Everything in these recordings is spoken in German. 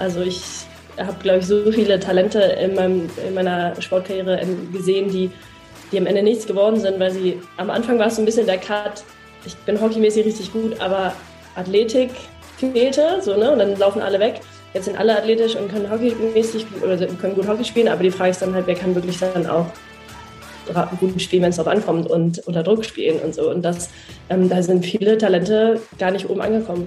Also ich habe, glaube ich, so viele Talente in, meinem, in meiner Sportkarriere gesehen, die, die am Ende nichts geworden sind, weil sie am Anfang war es so ein bisschen der Cut. Ich bin hockeymäßig richtig gut, aber Athletik fehlte, so, ne? Und dann laufen alle weg. Jetzt sind alle athletisch und können hockeymäßig oder können gut Hockey spielen, aber die Frage ist dann halt, wer kann wirklich dann auch gut spielen, wenn es darauf ankommt und unter Druck spielen und so. Und das, ähm, da sind viele Talente gar nicht oben angekommen.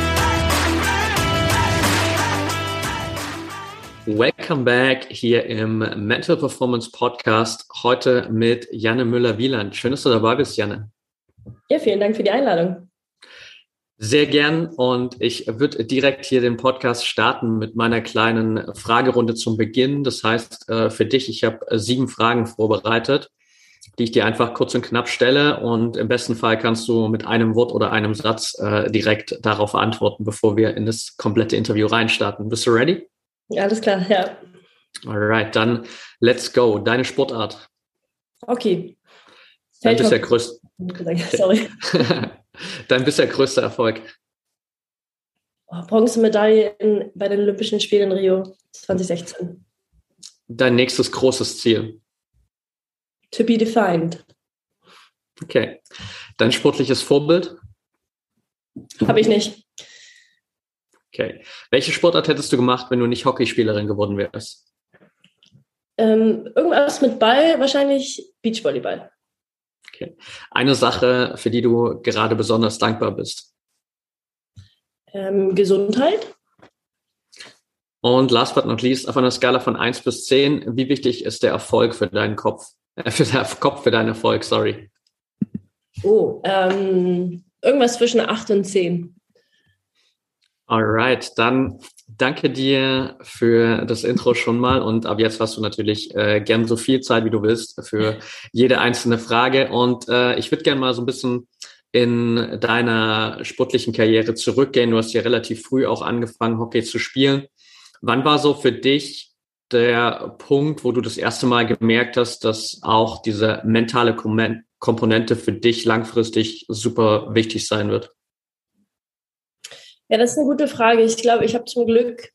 Welcome back hier im Mental Performance Podcast. Heute mit Janne Müller-Wieland. Schön, dass du dabei bist, Janne. Ja, vielen Dank für die Einladung. Sehr gern und ich würde direkt hier den Podcast starten mit meiner kleinen Fragerunde zum Beginn. Das heißt, äh, für dich, ich habe sieben Fragen vorbereitet, die ich dir einfach kurz und knapp stelle und im besten Fall kannst du mit einem Wort oder einem Satz äh, direkt darauf antworten, bevor wir in das komplette Interview reinstarten. Bist du ready? Alles klar, ja. Alright, dann let's go. Deine Sportart. Okay. Dein bisher, größt Sorry. Dein bisher größter Erfolg. Oh, Bronzemedaille in, bei den Olympischen Spielen in Rio 2016. Dein nächstes großes Ziel. To be defined. Okay. Dein sportliches Vorbild? Habe ich nicht. Okay. Welche Sportart hättest du gemacht, wenn du nicht Hockeyspielerin geworden wärst? Ähm, irgendwas mit Ball, wahrscheinlich Beachvolleyball. Okay. Eine Sache, für die du gerade besonders dankbar bist? Ähm, Gesundheit. Und last but not least, auf einer Skala von 1 bis 10, wie wichtig ist der Erfolg für deinen Kopf? Äh, für den Kopf für deinen Erfolg, sorry. Oh, ähm, irgendwas zwischen 8 und 10. Alright, dann danke dir für das Intro schon mal und ab jetzt hast du natürlich äh, gern so viel Zeit, wie du willst, für jede einzelne Frage. Und äh, ich würde gerne mal so ein bisschen in deiner sportlichen Karriere zurückgehen. Du hast ja relativ früh auch angefangen, Hockey zu spielen. Wann war so für dich der Punkt, wo du das erste Mal gemerkt hast, dass auch diese mentale Komponente für dich langfristig super wichtig sein wird? Ja, das ist eine gute Frage. Ich glaube, ich habe zum Glück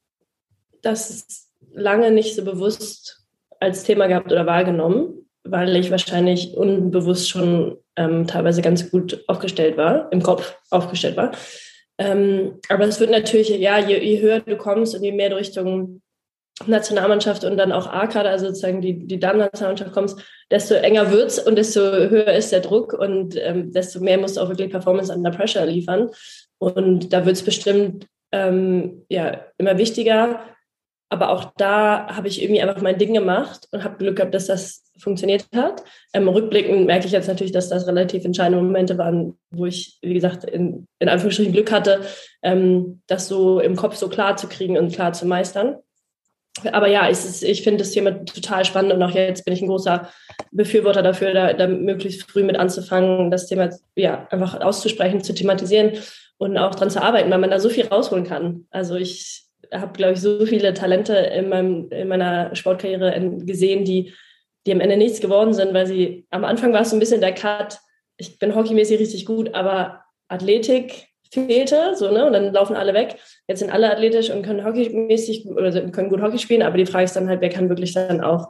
das lange nicht so bewusst als Thema gehabt oder wahrgenommen, weil ich wahrscheinlich unbewusst schon ähm, teilweise ganz gut aufgestellt war, im Kopf aufgestellt war. Ähm, aber es wird natürlich, ja, je, je, höher du kommst und je mehr du Richtung Nationalmannschaft und dann auch A-Kader, also sozusagen die, die Damen-Nationalmannschaft kommst, desto enger wird es und desto höher ist der Druck und ähm, desto mehr musst du auch wirklich Performance under Pressure liefern. Und da wird es bestimmt ähm, ja, immer wichtiger. Aber auch da habe ich irgendwie einfach mein Ding gemacht und habe Glück gehabt, dass das funktioniert hat. Ähm, rückblickend merke ich jetzt natürlich, dass das relativ entscheidende Momente waren, wo ich, wie gesagt, in, in Anführungsstrichen Glück hatte, ähm, das so im Kopf so klar zu kriegen und klar zu meistern. Aber ja, ist, ich finde das Thema total spannend und auch jetzt bin ich ein großer Befürworter dafür, da, da möglichst früh mit anzufangen, das Thema ja, einfach auszusprechen, zu thematisieren und auch dran zu arbeiten, weil man da so viel rausholen kann. Also ich habe, glaube ich, so viele Talente in, meinem, in meiner Sportkarriere gesehen, die, die am Ende nichts geworden sind, weil sie am Anfang war es so ein bisschen der Cut. Ich bin hockeymäßig richtig gut, aber Athletik fehlte, so, ne? Und dann laufen alle weg. Jetzt sind alle athletisch und können hockeymäßig oder können gut Hockey spielen, aber die Frage ist dann halt, wer kann wirklich dann auch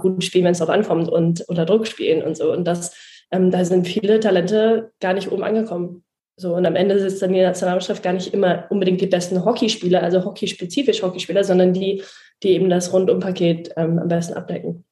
gut spielen, wenn es darauf ankommt und unter Druck spielen und so. Und das, ähm, da sind viele Talente gar nicht oben angekommen. So, und am Ende sitzt dann die Nationalmannschaft gar nicht immer unbedingt die besten Hockeyspieler, also hockeyspezifisch Hockeyspieler, sondern die, die eben das Rundumpaket ähm, am besten abdecken.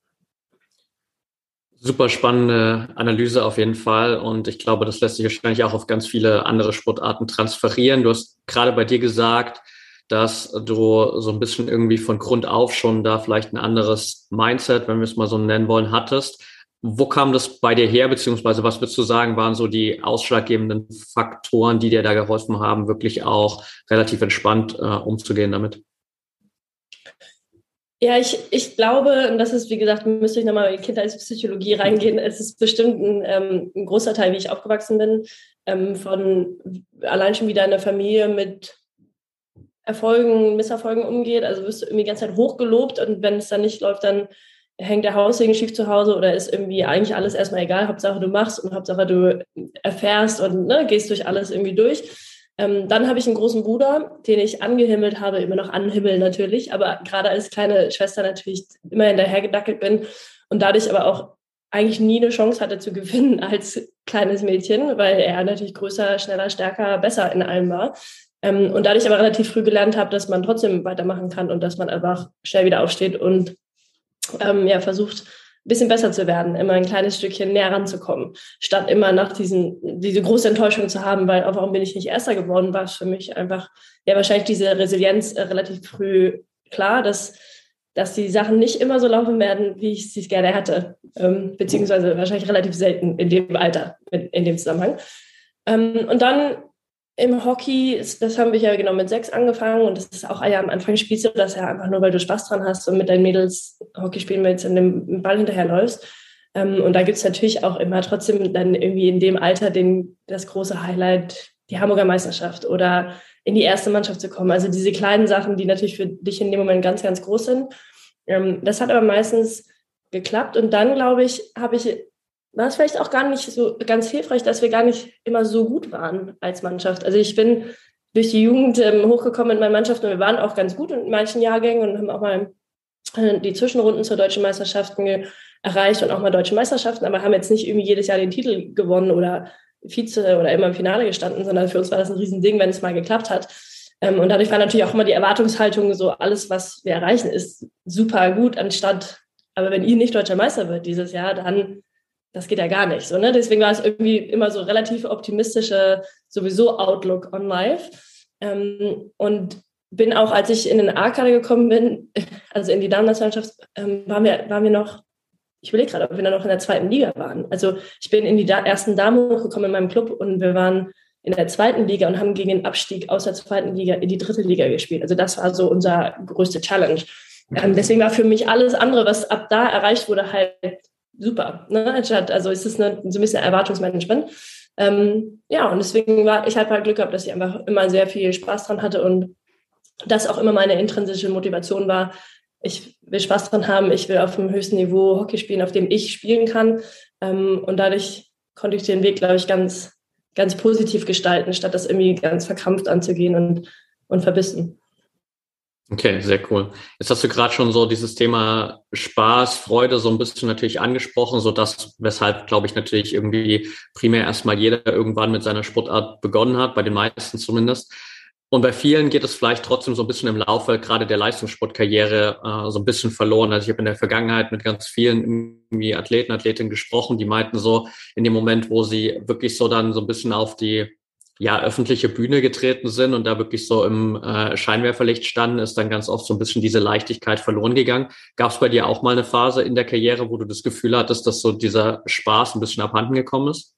Super spannende Analyse auf jeden Fall. Und ich glaube, das lässt sich wahrscheinlich auch auf ganz viele andere Sportarten transferieren. Du hast gerade bei dir gesagt, dass du so ein bisschen irgendwie von Grund auf schon da vielleicht ein anderes Mindset, wenn wir es mal so nennen wollen, hattest. Wo kam das bei dir her, beziehungsweise was würdest du sagen, waren so die ausschlaggebenden Faktoren, die dir da geholfen haben, wirklich auch relativ entspannt äh, umzugehen damit? Ja, ich, ich glaube, und das ist, wie gesagt, müsste ich nochmal in Kindheitspsychologie reingehen. Es ist bestimmt ein, ähm, ein großer Teil, wie ich aufgewachsen bin, ähm, von allein schon wieder einer Familie mit Erfolgen, Misserfolgen umgeht. Also wirst du irgendwie die ganze Zeit hochgelobt und wenn es dann nicht läuft, dann hängt der Haussegen schief zu Hause oder ist irgendwie eigentlich alles erstmal egal. Hauptsache du machst und Hauptsache du erfährst und ne, gehst durch alles irgendwie durch. Ähm, dann habe ich einen großen Bruder, den ich angehimmelt habe, immer noch anhimmeln natürlich, aber gerade als kleine Schwester natürlich immer hinterhergedackelt bin und dadurch aber auch eigentlich nie eine Chance hatte zu gewinnen als kleines Mädchen, weil er natürlich größer, schneller, stärker, besser in allem war. Ähm, und dadurch aber relativ früh gelernt habe, dass man trotzdem weitermachen kann und dass man einfach schnell wieder aufsteht und ähm, ja, versucht, ein bisschen besser zu werden, immer ein kleines Stückchen näher ranzukommen, statt immer nach diesen, diese große Enttäuschung zu haben, weil, oh, warum bin ich nicht Erster geworden, war es für mich einfach, ja, wahrscheinlich diese Resilienz äh, relativ früh klar, dass, dass die Sachen nicht immer so laufen werden, wie ich sie gerne hätte, ähm, beziehungsweise wahrscheinlich relativ selten in dem Alter, in, in dem Zusammenhang. Ähm, und dann im Hockey, das haben wir ja genau mit sechs angefangen und das ist auch ja am Anfang spielst du das ja einfach nur, weil du Spaß dran hast und mit deinen Mädels Hockey spielen willst und dem Ball hinterherläufst. Ähm, und da gibt es natürlich auch immer trotzdem dann irgendwie in dem Alter den, das große Highlight, die Hamburger Meisterschaft oder in die erste Mannschaft zu kommen. Also diese kleinen Sachen, die natürlich für dich in dem Moment ganz, ganz groß sind. Ähm, das hat aber meistens geklappt und dann, glaube ich, habe ich war es vielleicht auch gar nicht so ganz hilfreich, dass wir gar nicht immer so gut waren als Mannschaft. Also ich bin durch die Jugend ähm, hochgekommen in meiner Mannschaft und wir waren auch ganz gut in manchen Jahrgängen und haben auch mal äh, die Zwischenrunden zur deutschen Meisterschaften erreicht und auch mal deutsche Meisterschaften, aber haben jetzt nicht irgendwie jedes Jahr den Titel gewonnen oder Vize oder immer im Finale gestanden, sondern für uns war das ein Riesending, wenn es mal geklappt hat. Ähm, und dadurch war natürlich auch immer die Erwartungshaltung so, alles, was wir erreichen, ist super gut, anstatt, aber wenn ihr nicht deutscher Meister wird dieses Jahr, dann das geht ja gar nicht. So, ne? Deswegen war es irgendwie immer so relativ optimistische sowieso Outlook on Life. Ähm, und bin auch, als ich in den A-Kader gekommen bin, also in die Damennationalmannschaft, ähm, waren, wir, waren wir noch, ich überlege gerade, ob wir dann noch in der zweiten Liga waren. Also ich bin in die da ersten Damen hochgekommen in meinem Club und wir waren in der zweiten Liga und haben gegen den Abstieg aus der zweiten Liga in die dritte Liga gespielt. Also das war so unser größte Challenge. Ähm, deswegen war für mich alles andere, was ab da erreicht wurde, halt super. Ne? Also es ist eine, so ein bisschen Erwartungsmanagement. Ähm, ja, und deswegen war ich habe halt Glück gehabt, dass ich einfach immer sehr viel Spaß dran hatte und das auch immer meine intrinsische Motivation war. Ich will Spaß dran haben, ich will auf dem höchsten Niveau Hockey spielen, auf dem ich spielen kann. Ähm, und dadurch konnte ich den Weg, glaube ich, ganz, ganz positiv gestalten, statt das irgendwie ganz verkrampft anzugehen und, und verbissen. Okay, sehr cool. Jetzt hast du gerade schon so dieses Thema Spaß, Freude so ein bisschen natürlich angesprochen, so dass weshalb, glaube ich, natürlich irgendwie primär erstmal jeder irgendwann mit seiner Sportart begonnen hat, bei den meisten zumindest. Und bei vielen geht es vielleicht trotzdem so ein bisschen im Laufe gerade der Leistungssportkarriere äh, so ein bisschen verloren. Also ich habe in der Vergangenheit mit ganz vielen irgendwie Athleten, Athletinnen gesprochen, die meinten so in dem Moment, wo sie wirklich so dann so ein bisschen auf die ja, öffentliche Bühne getreten sind und da wirklich so im äh, Scheinwerferlicht standen, ist dann ganz oft so ein bisschen diese Leichtigkeit verloren gegangen. Gab es bei dir auch mal eine Phase in der Karriere, wo du das Gefühl hattest, dass so dieser Spaß ein bisschen abhanden gekommen ist?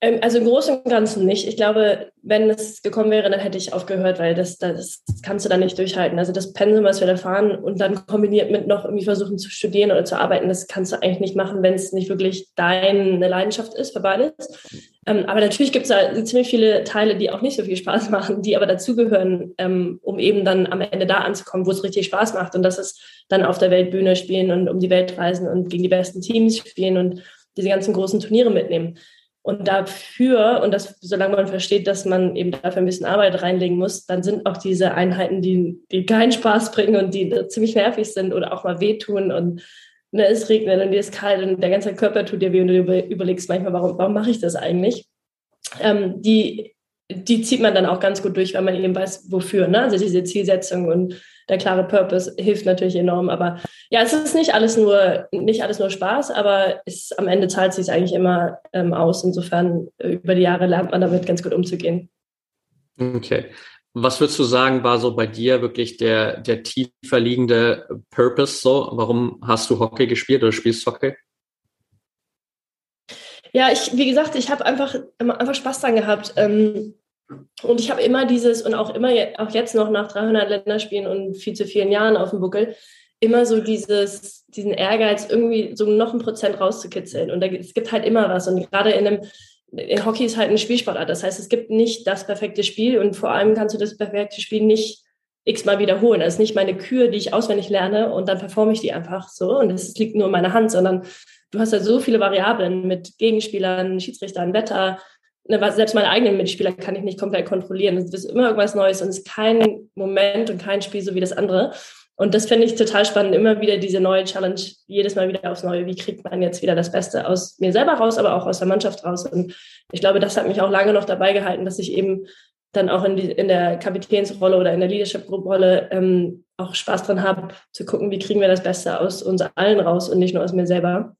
Ähm, also im Großen und Ganzen nicht. Ich glaube, wenn es gekommen wäre, dann hätte ich aufgehört, weil das, das kannst du dann nicht durchhalten. Also das Pensum, was wir da fahren und dann kombiniert mit noch irgendwie versuchen zu studieren oder zu arbeiten, das kannst du eigentlich nicht machen, wenn es nicht wirklich deine Leidenschaft ist für beides. Ähm, aber natürlich gibt es da ziemlich viele Teile, die auch nicht so viel Spaß machen, die aber dazugehören, ähm, um eben dann am Ende da anzukommen, wo es richtig Spaß macht. Und das ist dann auf der Weltbühne spielen und um die Welt reisen und gegen die besten Teams spielen und diese ganzen großen Turniere mitnehmen. Und dafür, und das, solange man versteht, dass man eben dafür ein bisschen Arbeit reinlegen muss, dann sind auch diese Einheiten, die, die keinen Spaß bringen und die ziemlich nervig sind oder auch mal wehtun und ne, es regnet und dir ist kalt und der ganze Körper tut dir weh und du überlegst manchmal, warum, warum mache ich das eigentlich? Ähm, die, die zieht man dann auch ganz gut durch, weil man eben weiß, wofür. Ne? Also diese Zielsetzung und der klare Purpose hilft natürlich enorm. Aber ja, es ist nicht alles nur, nicht alles nur Spaß, aber es, am Ende zahlt sich eigentlich immer ähm, aus. Insofern äh, über die Jahre lernt man damit ganz gut umzugehen. Okay. Was würdest du sagen, war so bei dir wirklich der, der tiefer liegende Purpose so? Warum hast du Hockey gespielt oder spielst Hockey? Ja, ich, wie gesagt, ich habe einfach, einfach Spaß dran gehabt. Ähm, Und ich habe immer dieses und auch immer, auch jetzt noch nach 300 Länderspielen und viel zu vielen Jahren auf dem Buckel, immer so dieses, diesen Ehrgeiz, irgendwie so noch ein Prozent rauszukitzeln. Und da, es gibt halt immer was. Und gerade in einem, in Hockey ist halt ein Spielsportart. Das heißt, es gibt nicht das perfekte Spiel und vor allem kannst du das perfekte Spiel nicht x-mal wiederholen. Das ist nicht meine Kür, die ich auswendig lerne und dann performe ich die einfach so und es liegt nur in meiner Hand, sondern du hast ja so viele Variablen mit Gegenspielern, Schiedsrichtern, Wetter. Ne, selbst meine eigenen Mitspieler kann ich nicht komplett kontrollieren. Es ist immer irgendwas Neues und es ist kein Moment und kein Spiel so wie das andere. Und das finde ich total spannend, immer wieder diese neue Challenge, jedes Mal wieder aufs Neue. Wie kriegt man jetzt wieder das Beste aus mir selber raus, aber auch aus der Mannschaft raus? Und ich glaube, das hat mich auch lange noch dabei gehalten, dass ich eben dann auch in, die, in der Kapitänsrolle oder in der Leadership-Rolle ähm, auch Spaß dran habe, zu gucken, wie kriegen wir das Beste aus uns allen raus und nicht nur aus mir selber.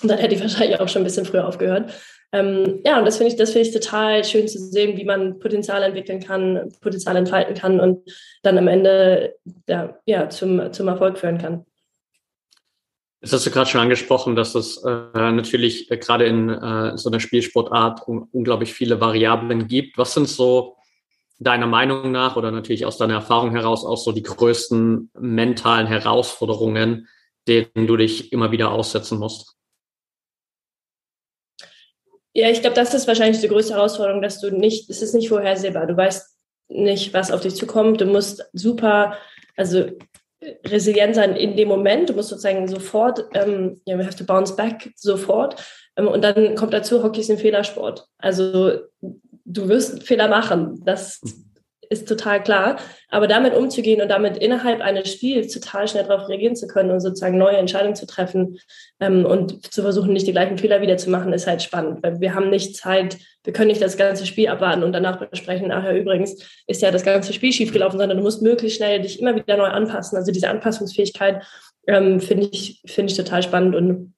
Und dann hätte ich wahrscheinlich auch schon ein bisschen früher aufgehört. Ähm, ja, und das finde ich, das finde ich total schön zu sehen, wie man Potenzial entwickeln kann, Potenzial entfalten kann und dann am Ende ja, ja zum, zum Erfolg führen kann. Jetzt hast du gerade schon angesprochen, dass es äh, natürlich äh, gerade in äh, so einer Spielsportart un unglaublich viele Variablen gibt. Was sind so deiner Meinung nach oder natürlich aus deiner Erfahrung heraus auch so die größten mentalen Herausforderungen, denen du dich immer wieder aussetzen musst? Ja, ich glaube, das ist wahrscheinlich die größte Herausforderung, dass du nicht, es ist nicht vorhersehbar. Du weißt nicht, was auf dich zukommt. Du musst super, also resilient sein in dem Moment. Du musst sozusagen sofort, ähm, yeah, we have to bounce back, sofort. Ähm, und dann kommt dazu, Hockey ist ein Fehlersport. Also du wirst Fehler machen. Das ist total klar. Aber damit umzugehen und damit innerhalb eines Spiels total schnell darauf reagieren zu können und sozusagen neue Entscheidungen zu treffen ähm, und zu versuchen, nicht die gleichen Fehler wieder zu machen, ist halt spannend. Weil wir haben nicht Zeit, wir können nicht das ganze Spiel abwarten und danach besprechen, ach ja, übrigens ist ja das ganze Spiel schiefgelaufen, sondern du musst möglichst schnell dich immer wieder neu anpassen. Also diese Anpassungsfähigkeit ähm, finde ich, finde ich total spannend. Und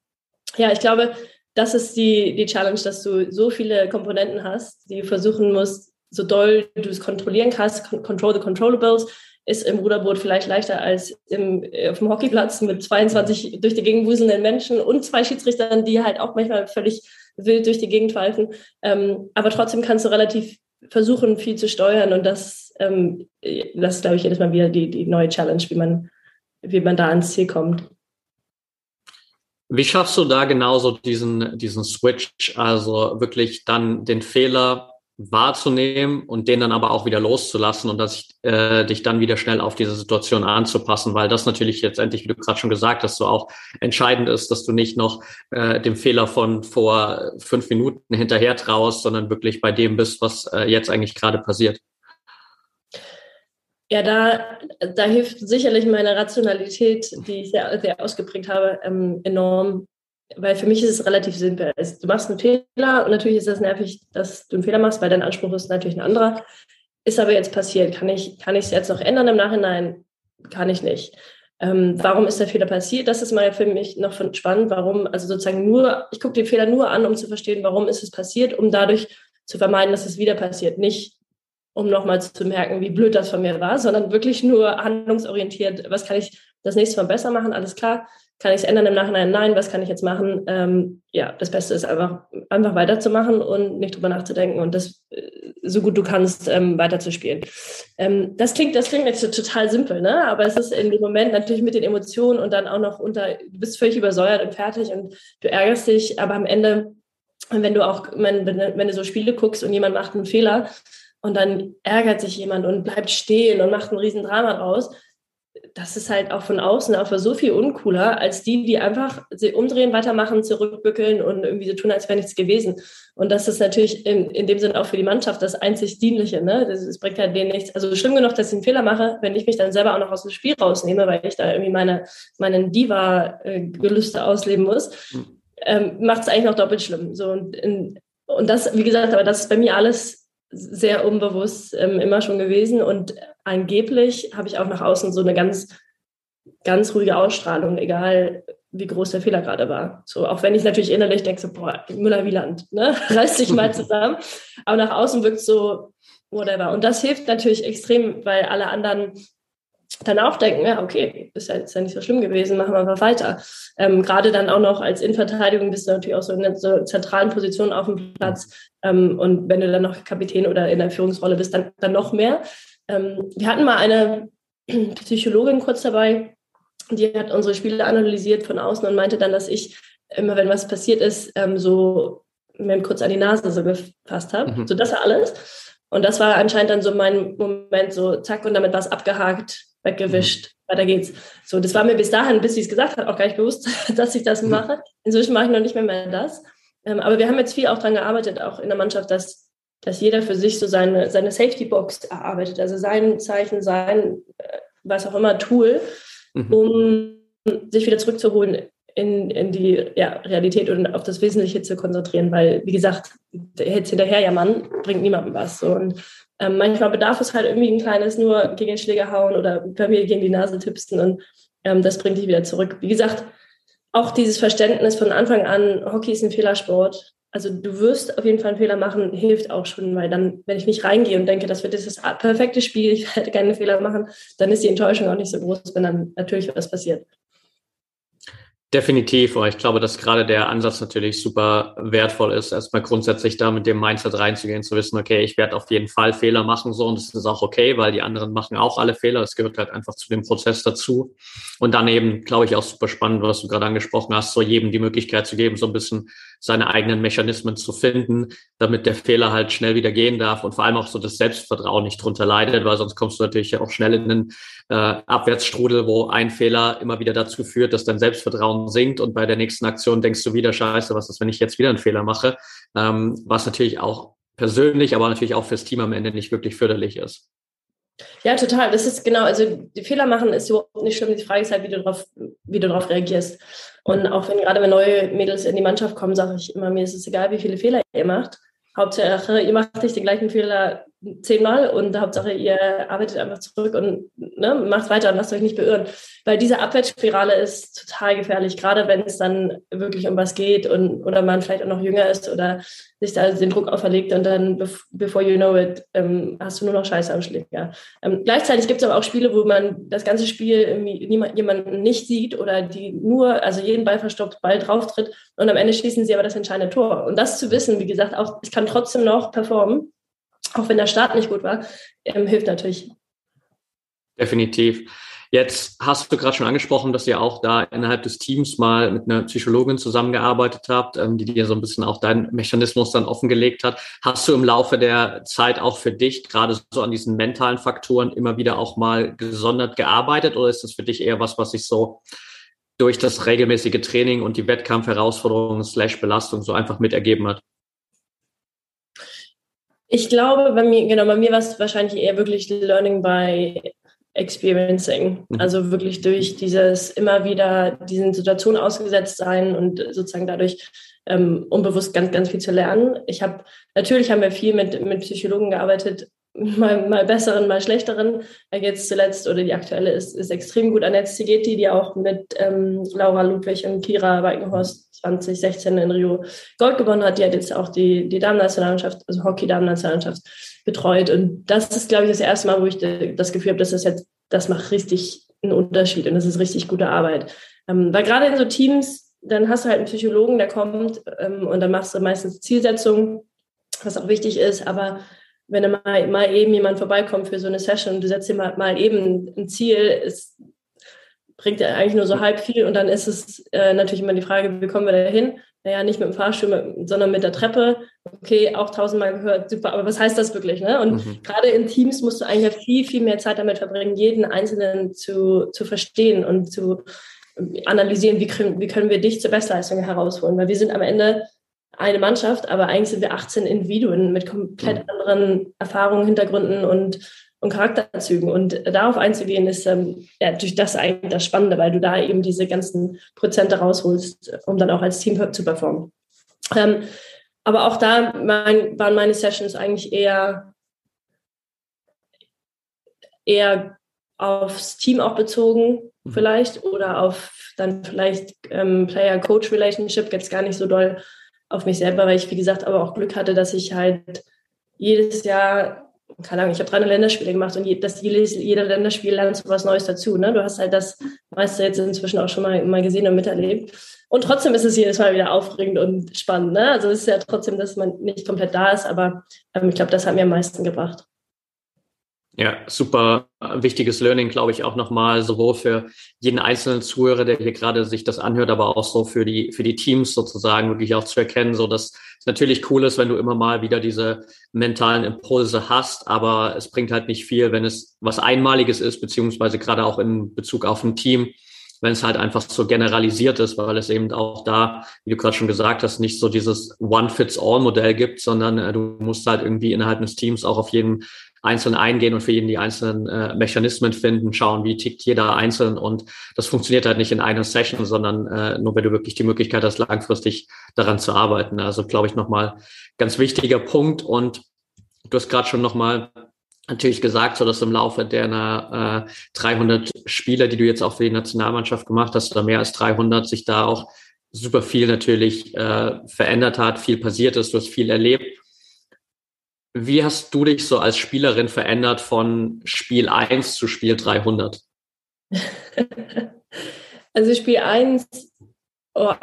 ja, ich glaube, das ist die, die Challenge, dass du so viele Komponenten hast, die du versuchen musst, so doll du es kontrollieren kannst, control the controllables, ist im Ruderboot vielleicht leichter als im, auf dem Hockeyplatz mit 22 durch die Gegend wuselnden Menschen und zwei Schiedsrichtern, die halt auch manchmal völlig wild durch die Gegend pfeifen. Ähm, aber trotzdem kannst du relativ versuchen, viel zu steuern und das, ähm, das ist, glaube ich, jedes Mal wieder die, die neue Challenge, wie man, wie man da ans Ziel kommt. Wie schaffst du da genauso diesen, diesen Switch, also wirklich dann den Fehler wahrzunehmen und den dann aber auch wieder loszulassen und dass ich, äh, dich dann wieder schnell auf diese Situation anzupassen, weil das natürlich letztendlich, wie du gerade schon gesagt hast, so auch entscheidend ist, dass du nicht noch äh, dem Fehler von vor fünf Minuten hinterher traust, sondern wirklich bei dem bist, was äh, jetzt eigentlich gerade passiert. Ja, da, da hilft sicherlich meine Rationalität, die ich sehr, sehr ausgeprägt habe, ähm, enorm. Weil für mich ist es relativ simpel. Du machst einen Fehler und natürlich ist das nervig, dass du einen Fehler machst, weil dein Anspruch ist natürlich ein anderer. Ist aber jetzt passiert. Kann ich kann ich es jetzt noch ändern im Nachhinein? Kann ich nicht. Ähm, warum ist der Fehler passiert? Das ist mal für mich noch spannend. Warum, also sozusagen nur, ich gucke den Fehler nur an, um zu verstehen, warum ist es passiert, um dadurch zu vermeiden, dass es wieder passiert. Nicht, um nochmal zu merken, wie blöd das von mir war, sondern wirklich nur handlungsorientiert. Was kann ich das nächste Mal besser machen? Alles klar. Kann ich es ändern im Nachhinein? Nein. Was kann ich jetzt machen? Ähm, ja, das Beste ist einfach, einfach weiterzumachen und nicht drüber nachzudenken und das äh, so gut du kannst ähm, weiterzuspielen. Ähm, das klingt, das klingt jetzt total simpel, ne? Aber es ist in dem Moment natürlich mit den Emotionen und dann auch noch unter, du bist völlig übersäuert und fertig und du ärgerst dich, aber am Ende, wenn du auch, wenn, wenn du so Spiele guckst und jemand macht einen Fehler, und dann ärgert sich jemand und bleibt stehen und macht ein Riesendrama draus. Das ist halt auch von außen einfach so viel uncooler, als die, die einfach sie umdrehen, weitermachen, zurückbückeln und irgendwie so tun, als wäre nichts gewesen. Und das ist natürlich in, in dem Sinne auch für die Mannschaft das einzig Dienliche. Ne? Das, das bringt halt denen nichts. Also schlimm genug, dass ich einen Fehler mache, wenn ich mich dann selber auch noch aus dem Spiel rausnehme, weil ich da irgendwie meine, meinen Diva-Gelüste ausleben muss, hm. ähm, macht es eigentlich noch doppelt schlimm. So, und, in, und das, wie gesagt, aber das ist bei mir alles sehr unbewusst ähm, immer schon gewesen und angeblich habe ich auch nach außen so eine ganz, ganz ruhige Ausstrahlung, egal wie groß der Fehler gerade war. So, auch wenn ich natürlich innerlich denke, so, boah, Müller-Wieland, ne? reiß dich mal zusammen. Aber nach außen wirkt so, whatever. Und das hilft natürlich extrem, weil alle anderen dann auch denken, ja, okay, ist ja jetzt ja nicht so schlimm gewesen, machen wir einfach weiter. Ähm, Gerade dann auch noch als Innenverteidigung bist du natürlich auch so in einer so zentralen Position auf dem Platz. Ähm, und wenn du dann noch Kapitän oder in der Führungsrolle bist, dann, dann noch mehr. Ähm, wir hatten mal eine Psychologin kurz dabei, die hat unsere Spiele analysiert von außen und meinte dann, dass ich immer, wenn was passiert ist, ähm, so mir kurz an die Nase so gefasst habe. Mhm. So, das war alles. Und das war anscheinend dann so mein Moment, so zack, und damit war es abgehakt, weggewischt, mhm. weiter geht's. So, das war mir bis dahin, bis sie es gesagt hat, auch gar nicht bewusst, dass ich das mhm. mache. Inzwischen mache ich noch nicht mehr, mehr das. Ähm, aber wir haben jetzt viel auch daran gearbeitet, auch in der Mannschaft, dass, dass jeder für sich so seine, seine Safety-Box erarbeitet, also sein Zeichen, sein, äh, was auch immer, Tool, mhm. um sich wieder zurückzuholen in, in die ja, Realität und auf das Wesentliche zu konzentrieren, weil, wie gesagt, jetzt hinterher ja Mann bringt niemandem was. So. Und ähm, manchmal bedarf es halt irgendwie ein kleines nur gegen den Schläger hauen oder bei mir gegen die Nase tippsten und ähm, das bringt dich wieder zurück. Wie gesagt, auch dieses Verständnis von Anfang an, Hockey ist ein Fehlersport. Also du wirst auf jeden Fall einen Fehler machen, hilft auch schon, weil dann, wenn ich nicht reingehe und denke, das wird das perfekte Spiel, ich werde keine Fehler machen, dann ist die Enttäuschung auch nicht so groß, wenn dann natürlich was passiert. Definitiv, aber ich glaube, dass gerade der Ansatz natürlich super wertvoll ist, erstmal grundsätzlich da mit dem Mindset reinzugehen, zu wissen, okay, ich werde auf jeden Fall Fehler machen, so, und das ist auch okay, weil die anderen machen auch alle Fehler, das gehört halt einfach zu dem Prozess dazu. Und dann eben, glaube ich, auch super spannend, was du gerade angesprochen hast, so jedem die Möglichkeit zu geben, so ein bisschen seine eigenen Mechanismen zu finden, damit der Fehler halt schnell wieder gehen darf und vor allem auch so das Selbstvertrauen nicht drunter leidet, weil sonst kommst du natürlich auch schnell in einen äh, Abwärtsstrudel, wo ein Fehler immer wieder dazu führt, dass dein Selbstvertrauen sinkt und bei der nächsten Aktion denkst du wieder, scheiße, was ist, wenn ich jetzt wieder einen Fehler mache, ähm, was natürlich auch persönlich, aber natürlich auch fürs Team am Ende nicht wirklich förderlich ist. Ja, total. Das ist genau, also die Fehler machen ist überhaupt nicht schlimm. Die Frage ist halt, wie du darauf, wie du darauf reagierst. Und auch wenn gerade wenn neue Mädels in die Mannschaft kommen, sage ich immer, mir ist es egal, wie viele Fehler ihr macht. Hauptsache, ihr macht nicht den gleichen Fehler zehnmal und Hauptsache, ihr arbeitet einfach zurück und ne, macht weiter und lasst euch nicht beirren. Weil diese Abwärtsspirale ist total gefährlich, gerade wenn es dann wirklich um was geht und oder man vielleicht auch noch jünger ist oder sich da den Druck auferlegt und dann, before you know it, ähm, hast du nur noch Scheiße am Schläger. Ähm, gleichzeitig gibt es aber auch Spiele, wo man das ganze Spiel niemand, jemanden nicht sieht oder die nur, also jeden Ball verstoppt, Ball drauftritt und am Ende schließen sie aber das entscheidende Tor. Und das zu wissen, wie gesagt, auch ich kann trotzdem noch performen auch wenn der Start nicht gut war, ähm, hilft natürlich. Definitiv. Jetzt hast du gerade schon angesprochen, dass ihr auch da innerhalb des Teams mal mit einer Psychologin zusammengearbeitet habt, ähm, die dir so ein bisschen auch deinen Mechanismus dann offengelegt hat. Hast du im Laufe der Zeit auch für dich gerade so an diesen mentalen Faktoren immer wieder auch mal gesondert gearbeitet oder ist das für dich eher was, was sich so durch das regelmäßige Training und die Wettkampfherausforderungen slash Belastung so einfach mitergeben hat? Ich glaube, bei mir, genau, bei mir war es wahrscheinlich eher wirklich Learning by Experiencing. Mhm. Also wirklich durch dieses immer wieder diesen Situationen ausgesetzt sein und sozusagen dadurch ähm, unbewusst ganz, ganz viel zu lernen. Ich habe, natürlich haben wir viel mit, mit Psychologen gearbeitet, mal, mal besseren, mal schlechteren. Jetzt zuletzt oder die aktuelle ist, ist extrem gut Annette Zigeti, die auch mit ähm, Laura Ludwig und Kira Weikenhorst 2016 in Rio Gold gewonnen hat. Die hat jetzt auch die, die Damen-Nationalmannschaft, also Hockey-Damen-Nationalmannschaft betreut. Und das ist, glaube ich, das erste Mal, wo ich das Gefühl habe, dass das jetzt, das macht richtig einen Unterschied und das ist richtig gute Arbeit. Ähm, weil gerade in so Teams, dann hast du halt einen Psychologen, der kommt ähm, und dann machst du meistens Zielsetzungen, was auch wichtig ist, aber wenn mal, mal eben jemand vorbeikommt für so eine Session und du setzt dir mal, mal eben ein Ziel, ist, bringt ja eigentlich nur so halb viel und dann ist es äh, natürlich immer die Frage, wie kommen wir da hin? Naja, nicht mit dem Fahrstuhl, sondern mit der Treppe. Okay, auch tausendmal gehört, super, aber was heißt das wirklich? Ne? Und mhm. gerade in Teams musst du eigentlich viel, viel mehr Zeit damit verbringen, jeden Einzelnen zu, zu verstehen und zu analysieren, wie können, wie können wir dich zur Bestleistung herausholen. Weil wir sind am Ende eine Mannschaft, aber eigentlich sind wir 18 Individuen mit komplett mhm. anderen Erfahrungen, Hintergründen und und Charakterzügen. Und darauf einzugehen, ist ähm, ja, durch das eigentlich das Spannende, weil du da eben diese ganzen Prozente rausholst, um dann auch als Team zu performen. Ähm, aber auch da mein, waren meine Sessions eigentlich eher, eher aufs Team auch bezogen, mhm. vielleicht, oder auf dann vielleicht ähm, Player-Coach-Relationship, jetzt gar nicht so doll auf mich selber, weil ich, wie gesagt, aber auch Glück hatte, dass ich halt jedes Jahr keine Ahnung, ich habe drei Länderspiele gemacht und je, das, jeder Länderspiel lernst du was Neues dazu. Ne? Du hast halt das meiste jetzt inzwischen auch schon mal, mal gesehen und miterlebt. Und trotzdem ist es jedes Mal wieder aufregend und spannend. Ne? Also es ist ja trotzdem, dass man nicht komplett da ist, aber ähm, ich glaube, das hat mir am meisten gebracht. Ja, super wichtiges Learning, glaube ich, auch nochmal sowohl für jeden einzelnen Zuhörer, der hier gerade sich das anhört, aber auch so für die, für die Teams sozusagen wirklich auch zu erkennen, so dass es natürlich cool ist, wenn du immer mal wieder diese mentalen Impulse hast, aber es bringt halt nicht viel, wenn es was Einmaliges ist, beziehungsweise gerade auch in Bezug auf ein Team, wenn es halt einfach so generalisiert ist, weil es eben auch da, wie du gerade schon gesagt hast, nicht so dieses One-Fits-All-Modell gibt, sondern äh, du musst halt irgendwie innerhalb des Teams auch auf jeden einzeln eingehen und für jeden die einzelnen äh, Mechanismen finden, schauen, wie tickt jeder einzeln. Und das funktioniert halt nicht in einer Session, sondern äh, nur wenn du wirklich die Möglichkeit hast, langfristig daran zu arbeiten. Also glaube ich nochmal ganz wichtiger Punkt. Und du hast gerade schon nochmal natürlich gesagt, so dass im Laufe der äh, 300 Spiele, die du jetzt auch für die Nationalmannschaft gemacht hast, oder mehr als 300, sich da auch super viel natürlich äh, verändert hat, viel passiert ist, du hast viel erlebt. Wie hast du dich so als Spielerin verändert von Spiel 1 zu Spiel 300? also Spiel 1, oh,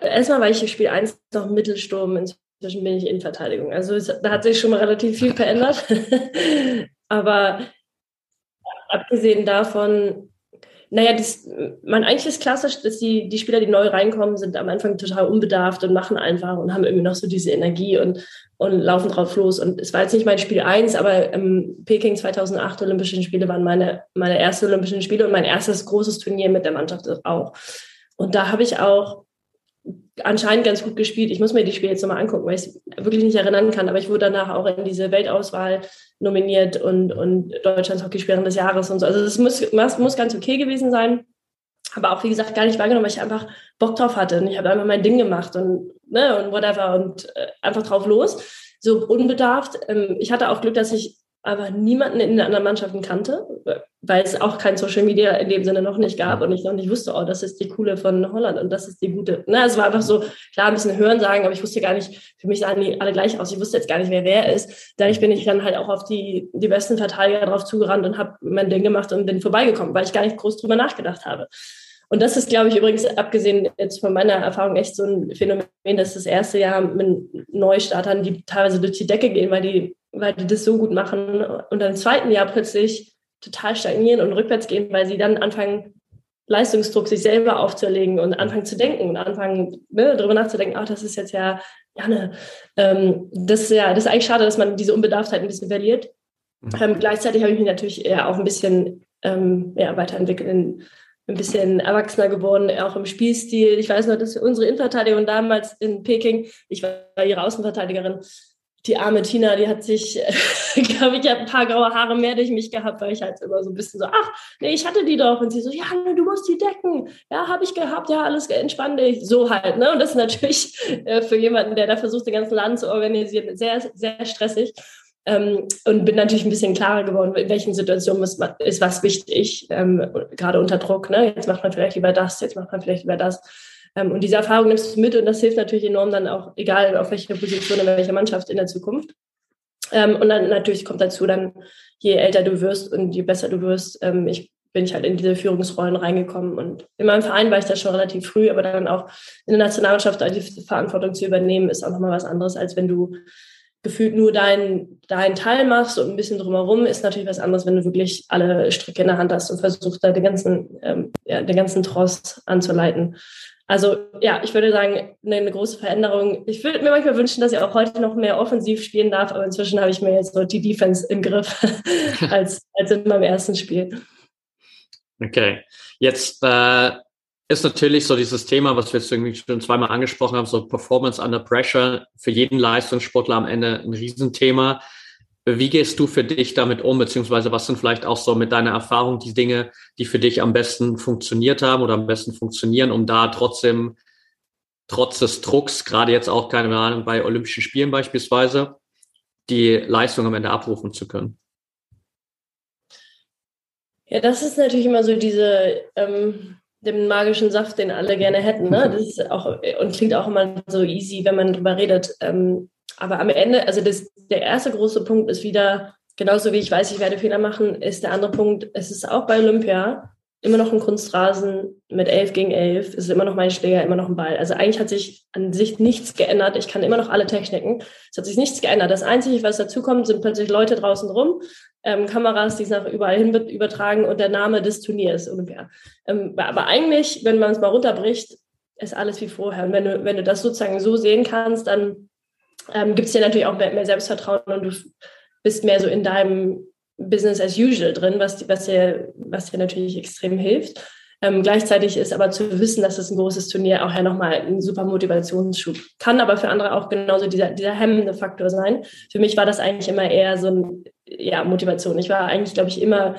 erstmal war ich Spiel 1 noch Mittelsturm, inzwischen bin ich in Verteidigung. Also es, da hat sich schon mal relativ viel verändert. Aber abgesehen davon naja, das, man eigentlich ist klassisch, dass die, die Spieler, die neu reinkommen, sind am Anfang total unbedarft und machen einfach und haben irgendwie noch so diese Energie und, und laufen drauf los. Und es war jetzt nicht mein Spiel eins, aber ähm, Peking 2008 Olympischen Spiele waren meine, meine ersten Olympischen Spiele und mein erstes großes Turnier mit der Mannschaft auch. Und da habe ich auch anscheinend ganz gut gespielt. Ich muss mir die Spiele jetzt nochmal angucken, weil ich es wirklich nicht erinnern kann. Aber ich wurde danach auch in diese Weltauswahl nominiert und, und Deutschlands Hockeyspielerin des Jahres und so. Also es muss, muss ganz okay gewesen sein. Aber auch, wie gesagt, gar nicht wahrgenommen, weil ich einfach Bock drauf hatte. Und ich habe einfach mein Ding gemacht und, ne, und whatever und äh, einfach drauf los. So unbedarft. Ähm, ich hatte auch Glück, dass ich aber niemanden in den anderen Mannschaften kannte, weil es auch kein Social Media in dem Sinne noch nicht gab und ich noch nicht wusste, oh, das ist die coole von Holland und das ist die gute. Na, es war einfach so, klar, ein bisschen hören sagen, aber ich wusste gar nicht, für mich sahen die alle gleich aus. Ich wusste jetzt gar nicht, wer wer ist. Dadurch bin ich dann halt auch auf die, die besten Verteidiger drauf zugerannt und habe mein Ding gemacht und bin vorbeigekommen, weil ich gar nicht groß drüber nachgedacht habe. Und das ist, glaube ich, übrigens abgesehen jetzt von meiner Erfahrung echt so ein Phänomen, dass das erste Jahr mit Neustartern, die teilweise durch die Decke gehen, weil die weil die das so gut machen und dann im zweiten Jahr plötzlich total stagnieren und rückwärts gehen, weil sie dann anfangen, Leistungsdruck sich selber aufzuerlegen und anfangen zu denken und anfangen, ne, darüber nachzudenken, ach, das ist jetzt ja, ja, ne, ähm, das ist ja, das ist eigentlich schade, dass man diese Unbedarftheit ein bisschen verliert. Mhm. Ähm, gleichzeitig habe ich mich natürlich eher auch ein bisschen ähm, ja, weiterentwickelt, in, ein bisschen erwachsener geworden, auch im Spielstil. Ich weiß noch, dass unsere Innenverteidigung damals in Peking, ich war ihre Außenverteidigerin, die arme Tina, die hat sich, glaube ich, ein paar graue Haare mehr durch mich gehabt, weil ich halt immer so ein bisschen so, ach, nee, ich hatte die doch. Und sie so, ja, du musst die decken. Ja, habe ich gehabt, ja, alles entspann dich. So halt, ne? Und das ist natürlich äh, für jemanden, der da versucht, den ganzen Laden zu organisieren, sehr, sehr stressig. Ähm, und bin natürlich ein bisschen klarer geworden, in welchen Situationen ist, ist was wichtig, ähm, gerade unter Druck. Ne? Jetzt macht man vielleicht lieber das, jetzt macht man vielleicht lieber das. Ähm, und diese Erfahrung nimmst du mit und das hilft natürlich enorm dann auch, egal auf welcher Position, in welcher Mannschaft in der Zukunft. Ähm, und dann natürlich kommt dazu dann, je älter du wirst und je besser du wirst, ähm, ich bin ich halt in diese Führungsrollen reingekommen. Und in meinem Verein war ich da schon relativ früh, aber dann auch in der Nationalmannschaft die Verantwortung zu übernehmen, ist auch nochmal was anderes, als wenn du gefühlt nur deinen dein Teil machst und ein bisschen drumherum, ist natürlich was anderes, wenn du wirklich alle Stricke in der Hand hast und versuchst, da den ganzen, ähm, ja, den ganzen Tross anzuleiten. Also ja, ich würde sagen, eine, große Veränderung. Ich würde mir manchmal wünschen, dass ich auch heute noch mehr offensiv spielen darf, aber inzwischen habe ich mir jetzt so die Defense im Griff als, als in meinem ersten Spiel. Okay, jetzt äh, ist natürlich so dieses Thema, was wir jetzt irgendwie schon zweimal angesprochen haben, so Performance under Pressure, für jeden Leistungssportler am Ende ein Riesenthema. Wie gehst du für dich damit um, beziehungsweise was sind vielleicht auch so mit deiner Erfahrung die Dinge, die für dich am besten funktioniert haben oder am besten funktionieren, um da trotzdem, trotz des Drucks, gerade jetzt auch, keine Ahnung, bei Olympischen Spielen beispielsweise, die Leistung am Ende abrufen zu können? Ja, das ist natürlich immer so diese, ähm, den magischen Saft, den alle gerne hätten. Ne? Das ist auch, und klingt auch immer so easy, wenn man drüber redet. Ähm, aber am Ende, also das, der erste große Punkt ist wieder genauso wie ich weiß, ich werde Fehler machen, ist der andere Punkt, es ist auch bei Olympia immer noch ein Kunstrasen mit 11 gegen 11. Es ist immer noch mein Schläger, immer noch ein Ball. Also eigentlich hat sich an sich nichts geändert. Ich kann immer noch alle Techniken. Es hat sich nichts geändert. Das Einzige, was dazukommt, sind plötzlich Leute draußen rum, ähm, Kameras, die es nach überall hin übertragen und der Name des Turniers ungefähr. Ähm, aber eigentlich, wenn man es mal runterbricht, ist alles wie vorher. Und wenn du, wenn du das sozusagen so sehen kannst, dann ähm, gibt es dir natürlich auch mehr, Selbstvertrauen und du bist mehr so in deinem Business as usual drin, was, was, dir, was dir natürlich extrem hilft. Ähm, gleichzeitig ist aber zu wissen, dass das ein großes Turnier auch ja nochmal ein super Motivationsschub kann, aber für andere auch genauso dieser, dieser hemmende Faktor sein. Für mich war das eigentlich immer eher so ein, ja, Motivation. Ich war eigentlich, glaube ich, immer,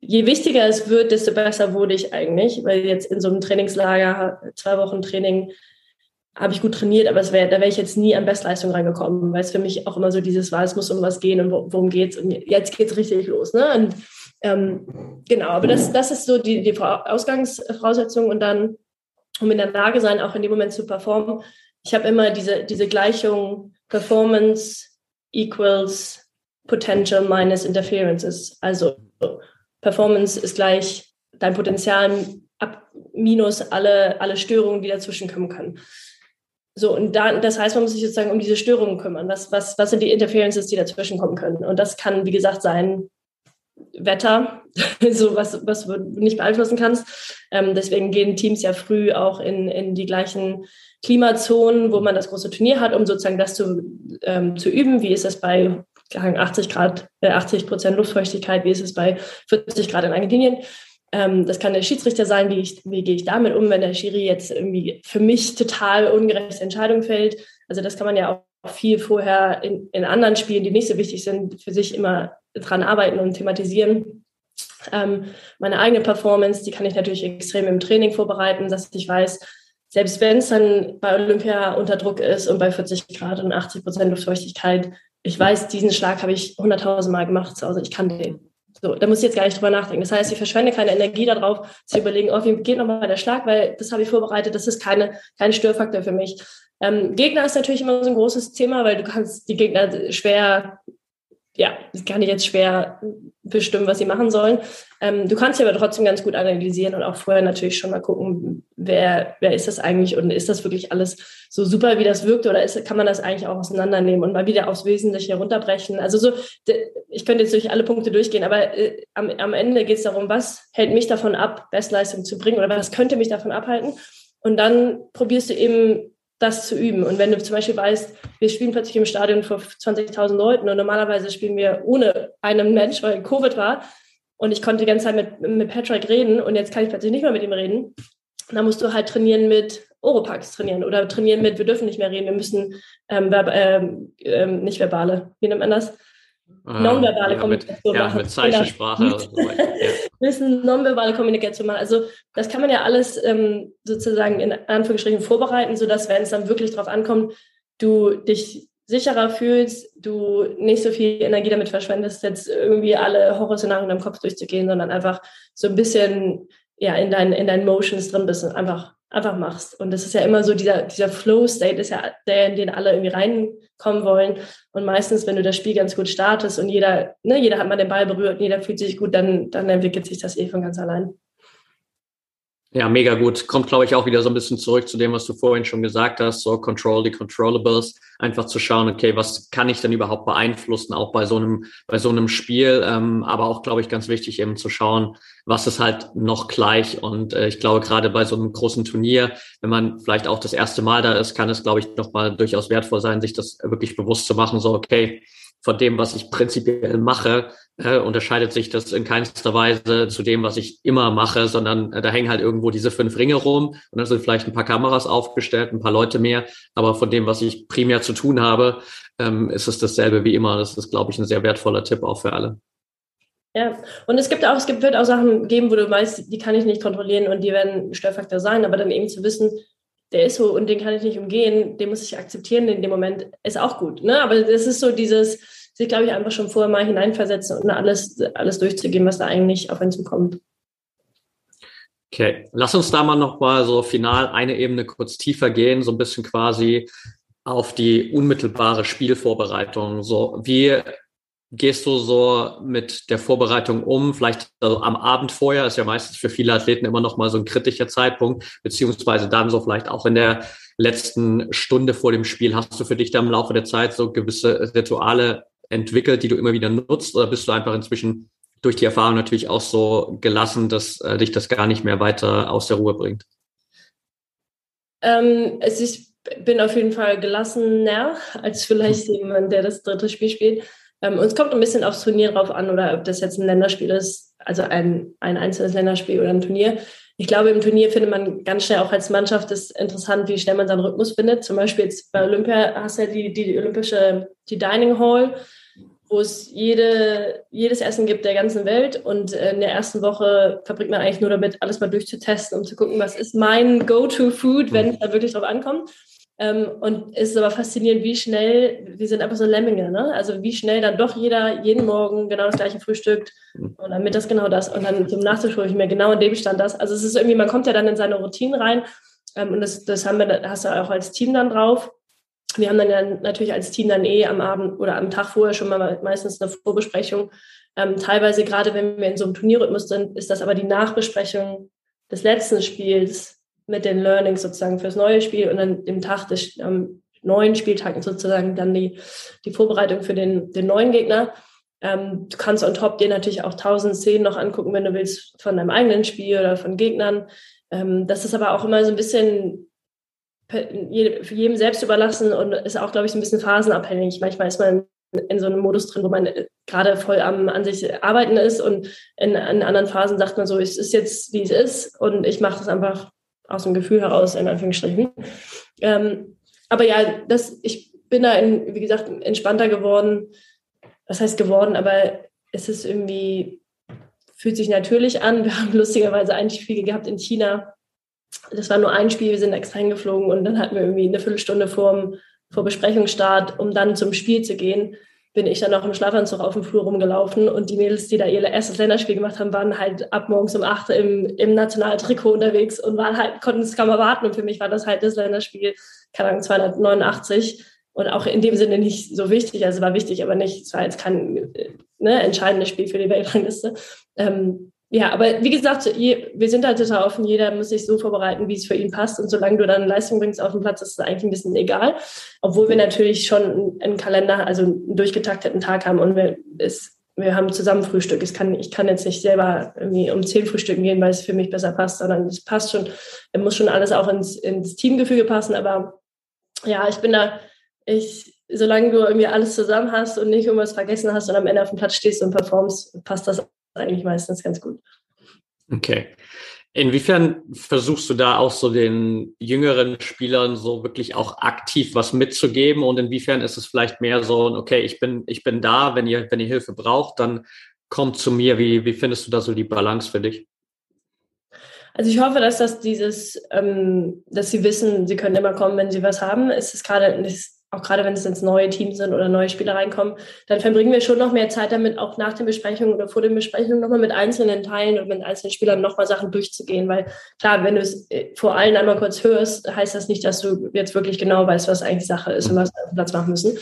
je wichtiger es wird, desto besser wurde ich eigentlich, weil jetzt in so einem Trainingslager, zwei Wochen Training, habe ich gut trainiert, aber wär, da wäre ich jetzt nie an Bestleistung reingekommen, weil es für mich auch immer so dieses war, es muss um was gehen und worum geht's und jetzt geht's richtig los. Ne? Und, ähm, genau, aber das, das ist so die, die Ausgangsvoraussetzung und dann, um in der Lage sein, auch in dem Moment zu performen. Ich habe immer diese, diese Gleichung Performance equals Potential minus Interferences. Also Performance ist gleich dein Potenzial ab minus alle, alle Störungen, die dazwischen kommen können. So, und da, das heißt, man muss sich sozusagen um diese Störungen kümmern. Was, was, was sind die Interferences, die dazwischen kommen können? Und das kann, wie gesagt, sein Wetter, so was, was du nicht beeinflussen kannst. Ähm, deswegen gehen Teams ja früh auch in, in die gleichen Klimazonen, wo man das große Turnier hat, um sozusagen das zu, ähm, zu üben. Wie ist das bei 80 Grad, äh, 80 Prozent Luftfeuchtigkeit? Wie ist es bei 40 Grad in Argentinien? Ähm, das kann der Schiedsrichter sein, wie, ich, wie gehe ich damit um, wenn der Schiri jetzt irgendwie für mich total ungerechte Entscheidung fällt. Also das kann man ja auch viel vorher in, in anderen Spielen, die nicht so wichtig sind, für sich immer dran arbeiten und thematisieren. Ähm, meine eigene Performance, die kann ich natürlich extrem im Training vorbereiten, dass ich weiß, selbst wenn es dann bei Olympia unter Druck ist und bei 40 Grad und 80 Prozent Luftfeuchtigkeit, ich weiß, diesen Schlag habe ich 100.000 Mal gemacht, also ich kann den. So, da muss ich jetzt gar nicht drüber nachdenken. Das heißt, ich verschwende keine Energie darauf, zu überlegen, oh, wie geht nochmal der Schlag, weil das habe ich vorbereitet, das ist keine, kein Störfaktor für mich. Ähm, Gegner ist natürlich immer so ein großes Thema, weil du kannst die Gegner schwer ja, kann ich jetzt schwer bestimmen, was sie machen sollen. Ähm, du kannst sie aber trotzdem ganz gut analysieren und auch vorher natürlich schon mal gucken, wer, wer ist das eigentlich und ist das wirklich alles so super, wie das wirkt oder ist, kann man das eigentlich auch auseinandernehmen und mal wieder aufs Wesentliche runterbrechen. Also so, ich könnte jetzt durch alle Punkte durchgehen, aber äh, am, am Ende geht es darum, was hält mich davon ab, Bestleistung zu bringen oder was könnte mich davon abhalten? Und dann probierst du eben das zu üben. Und wenn du zum Beispiel weißt, wir spielen plötzlich im Stadion vor 20.000 Leuten und normalerweise spielen wir ohne einen Mensch, weil Covid war und ich konnte die ganze Zeit mit, mit Patrick reden und jetzt kann ich plötzlich nicht mehr mit ihm reden, dann musst du halt trainieren mit Oropax trainieren oder trainieren mit, wir dürfen nicht mehr reden, wir müssen ähm, verb ähm, ähm, nicht verbale, wie nennt man das? Ah, nonverbale ja, Kommunikation mit, machen. Ja, mit Zeichensprache. Genau. Ja. müssen nonverbale Kommunikation machen. Also das kann man ja alles ähm, sozusagen in Anführungsstrichen vorbereiten, sodass, wenn es dann wirklich darauf ankommt, du dich sicherer fühlst, du nicht so viel Energie damit verschwendest, jetzt irgendwie alle Horrorszenarien im Kopf durchzugehen, sondern einfach so ein bisschen ja, in, deinen, in deinen Motions drin bist und einfach einfach machst. Und das ist ja immer so, dieser, dieser Flow-State ist ja der, in den alle irgendwie reinkommen wollen. Und meistens, wenn du das Spiel ganz gut startest und jeder, ne, jeder hat mal den Ball berührt und jeder fühlt sich gut, dann, dann entwickelt sich das eh von ganz allein. Ja, mega gut. Kommt, glaube ich, auch wieder so ein bisschen zurück zu dem, was du vorhin schon gesagt hast, so Control the Controllables. Einfach zu schauen, okay, was kann ich denn überhaupt beeinflussen, auch bei so einem, bei so einem Spiel. Ähm, aber auch, glaube ich, ganz wichtig eben zu schauen, was ist halt noch gleich. Und äh, ich glaube, gerade bei so einem großen Turnier, wenn man vielleicht auch das erste Mal da ist, kann es, glaube ich, nochmal durchaus wertvoll sein, sich das wirklich bewusst zu machen, so, okay, von dem, was ich prinzipiell mache, äh, unterscheidet sich das in keinster Weise zu dem, was ich immer mache, sondern äh, da hängen halt irgendwo diese fünf Ringe rum und dann sind vielleicht ein paar Kameras aufgestellt, ein paar Leute mehr, aber von dem, was ich primär zu tun habe, ähm, ist es dasselbe wie immer. Das ist, glaube ich, ein sehr wertvoller Tipp auch für alle. Ja, und es gibt auch, es gibt, wird auch Sachen geben, wo du weißt, die kann ich nicht kontrollieren und die werden Störfaktor sein, aber dann eben zu wissen, der ist so und den kann ich nicht umgehen, den muss ich akzeptieren in dem Moment, ist auch gut. Ne? Aber das ist so dieses, sich, glaube ich, einfach schon vorher mal hineinversetzen und alles, alles durchzugehen, was da eigentlich auf einen zukommt. Okay, lass uns da mal noch mal so final eine Ebene kurz tiefer gehen, so ein bisschen quasi auf die unmittelbare Spielvorbereitung. So, wie gehst du so mit der Vorbereitung um? Vielleicht also am Abend vorher ist ja meistens für viele Athleten immer noch mal so ein kritischer Zeitpunkt, beziehungsweise dann so vielleicht auch in der letzten Stunde vor dem Spiel. Hast du für dich da im Laufe der Zeit so gewisse Rituale entwickelt, die du immer wieder nutzt, oder bist du einfach inzwischen durch die Erfahrung natürlich auch so gelassen, dass äh, dich das gar nicht mehr weiter aus der Ruhe bringt? Ähm, es ist bin auf jeden Fall gelassener als vielleicht jemand, der das dritte Spiel spielt. Ähm, und es kommt ein bisschen aufs Turnier drauf an oder ob das jetzt ein Länderspiel ist, also ein, ein einzelnes Länderspiel oder ein Turnier. Ich glaube, im Turnier findet man ganz schnell auch als Mannschaft das interessant, wie schnell man seinen Rhythmus findet. Zum Beispiel jetzt bei Olympia hast du ja die, die, die olympische, die Dining Hall, wo es jede, jedes Essen gibt der ganzen Welt. Und in der ersten Woche verbringt man eigentlich nur damit, alles mal durchzutesten, um zu gucken, was ist mein Go-To-Food, wenn es da wirklich drauf ankommt. Ähm, und es ist aber faszinierend, wie schnell, wir sind einfach so Lemminge, ne? Also wie schnell dann doch jeder jeden Morgen genau das gleiche frühstückt und dann mittags genau das und dann zum Nachtisch hole ich mir genau in dem Stand das. Also es ist irgendwie, man kommt ja dann in seine Routine rein ähm, und das, das haben wir, hast du auch als Team dann drauf. Wir haben dann natürlich als Team dann eh am Abend oder am Tag vorher schon mal meistens eine Vorbesprechung. Ähm, teilweise, gerade wenn wir in so einem Turnierrhythmus sind, ist das aber die Nachbesprechung des letzten Spiels mit den Learnings sozusagen fürs neue Spiel und dann dem Tag des ähm, neuen Spieltagen sozusagen dann die, die Vorbereitung für den, den neuen Gegner. Ähm, du kannst on top dir natürlich auch tausend Szenen noch angucken, wenn du willst, von deinem eigenen Spiel oder von Gegnern. Ähm, das ist aber auch immer so ein bisschen für jedem selbst überlassen und ist auch, glaube ich, so ein bisschen phasenabhängig. Manchmal ist man in so einem Modus drin, wo man äh, gerade voll am an sich arbeiten ist und in, in anderen Phasen sagt man so, es ist jetzt, wie es ist und ich mache das einfach aus dem Gefühl heraus, in Anführungsstrichen. Ähm, aber ja, das, ich bin da, in, wie gesagt, entspannter geworden. Was heißt geworden? Aber es ist irgendwie, fühlt sich natürlich an. Wir haben lustigerweise ein Spiel gehabt in China. Das war nur ein Spiel, wir sind extra hingeflogen und dann hatten wir irgendwie eine Viertelstunde vor, vor Besprechungsstart, um dann zum Spiel zu gehen bin ich dann auch im Schlafanzug auf dem Flur rumgelaufen und die Mädels, die da ihr erstes Länderspiel gemacht haben, waren halt ab morgens um 8 im, im Nationaltrikot unterwegs und waren halt, konnten es kaum erwarten. Und für mich war das halt das Länderspiel, keine Ahnung, 289 und auch in dem Sinne nicht so wichtig. Also war wichtig, aber nicht, es war jetzt kein ne, entscheidendes Spiel für die Weltrangliste. Ähm, ja, aber wie gesagt, wir sind halt total offen. Jeder muss sich so vorbereiten, wie es für ihn passt. Und solange du dann Leistung bringst auf dem Platz, ist es eigentlich ein bisschen egal. Obwohl wir natürlich schon einen Kalender, also einen durchgetakteten Tag haben und wir, es, wir haben zusammen Frühstück. Ich kann, ich kann jetzt nicht selber irgendwie um zehn Frühstücken gehen, weil es für mich besser passt, sondern es passt schon, es muss schon alles auch ins, ins Teamgefüge passen. Aber ja, ich bin da, ich, solange du irgendwie alles zusammen hast und nicht irgendwas vergessen hast und am Ende auf dem Platz stehst und performst, passt das eigentlich meistens ganz gut. Okay. Inwiefern versuchst du da auch so den jüngeren Spielern so wirklich auch aktiv was mitzugeben und inwiefern ist es vielleicht mehr so, okay, ich bin, ich bin da, wenn ihr, wenn ihr Hilfe braucht, dann kommt zu mir. Wie, wie findest du da so die Balance für dich? Also ich hoffe, dass das dieses, ähm, dass sie wissen, sie können immer kommen, wenn sie was haben. Es ist gerade, auch gerade wenn es ins neue Team sind oder neue Spieler reinkommen, dann verbringen wir schon noch mehr Zeit damit, auch nach den Besprechungen oder vor den Besprechungen nochmal mit einzelnen Teilen und mit einzelnen Spielern nochmal Sachen durchzugehen. Weil klar, wenn du es äh, vor allen einmal kurz hörst, heißt das nicht, dass du jetzt wirklich genau weißt, was eigentlich Sache ist und was wir auf dem Platz machen müssen.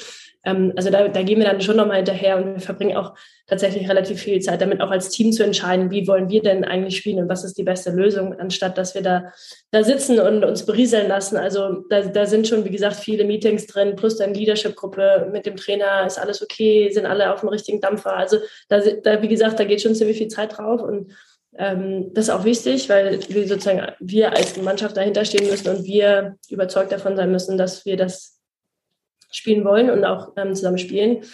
Ähm, also da, da gehen wir dann schon nochmal hinterher und wir verbringen auch tatsächlich relativ viel Zeit damit, auch als Team zu entscheiden, wie wollen wir denn eigentlich spielen und was ist die beste Lösung, anstatt dass wir da, da sitzen und uns berieseln lassen. Also da, da sind schon, wie gesagt, viele Meetings drin, plus dann Leadership-Gruppe mit dem Trainer, ist alles okay, sind alle auf dem richtigen Dampfer. Also da, da wie gesagt, da geht schon ziemlich viel Zeit drauf und ähm, das ist auch wichtig, weil wir sozusagen wir als Mannschaft dahinter stehen müssen und wir überzeugt davon sein müssen, dass wir das spielen wollen und auch ähm, zusammen spielen.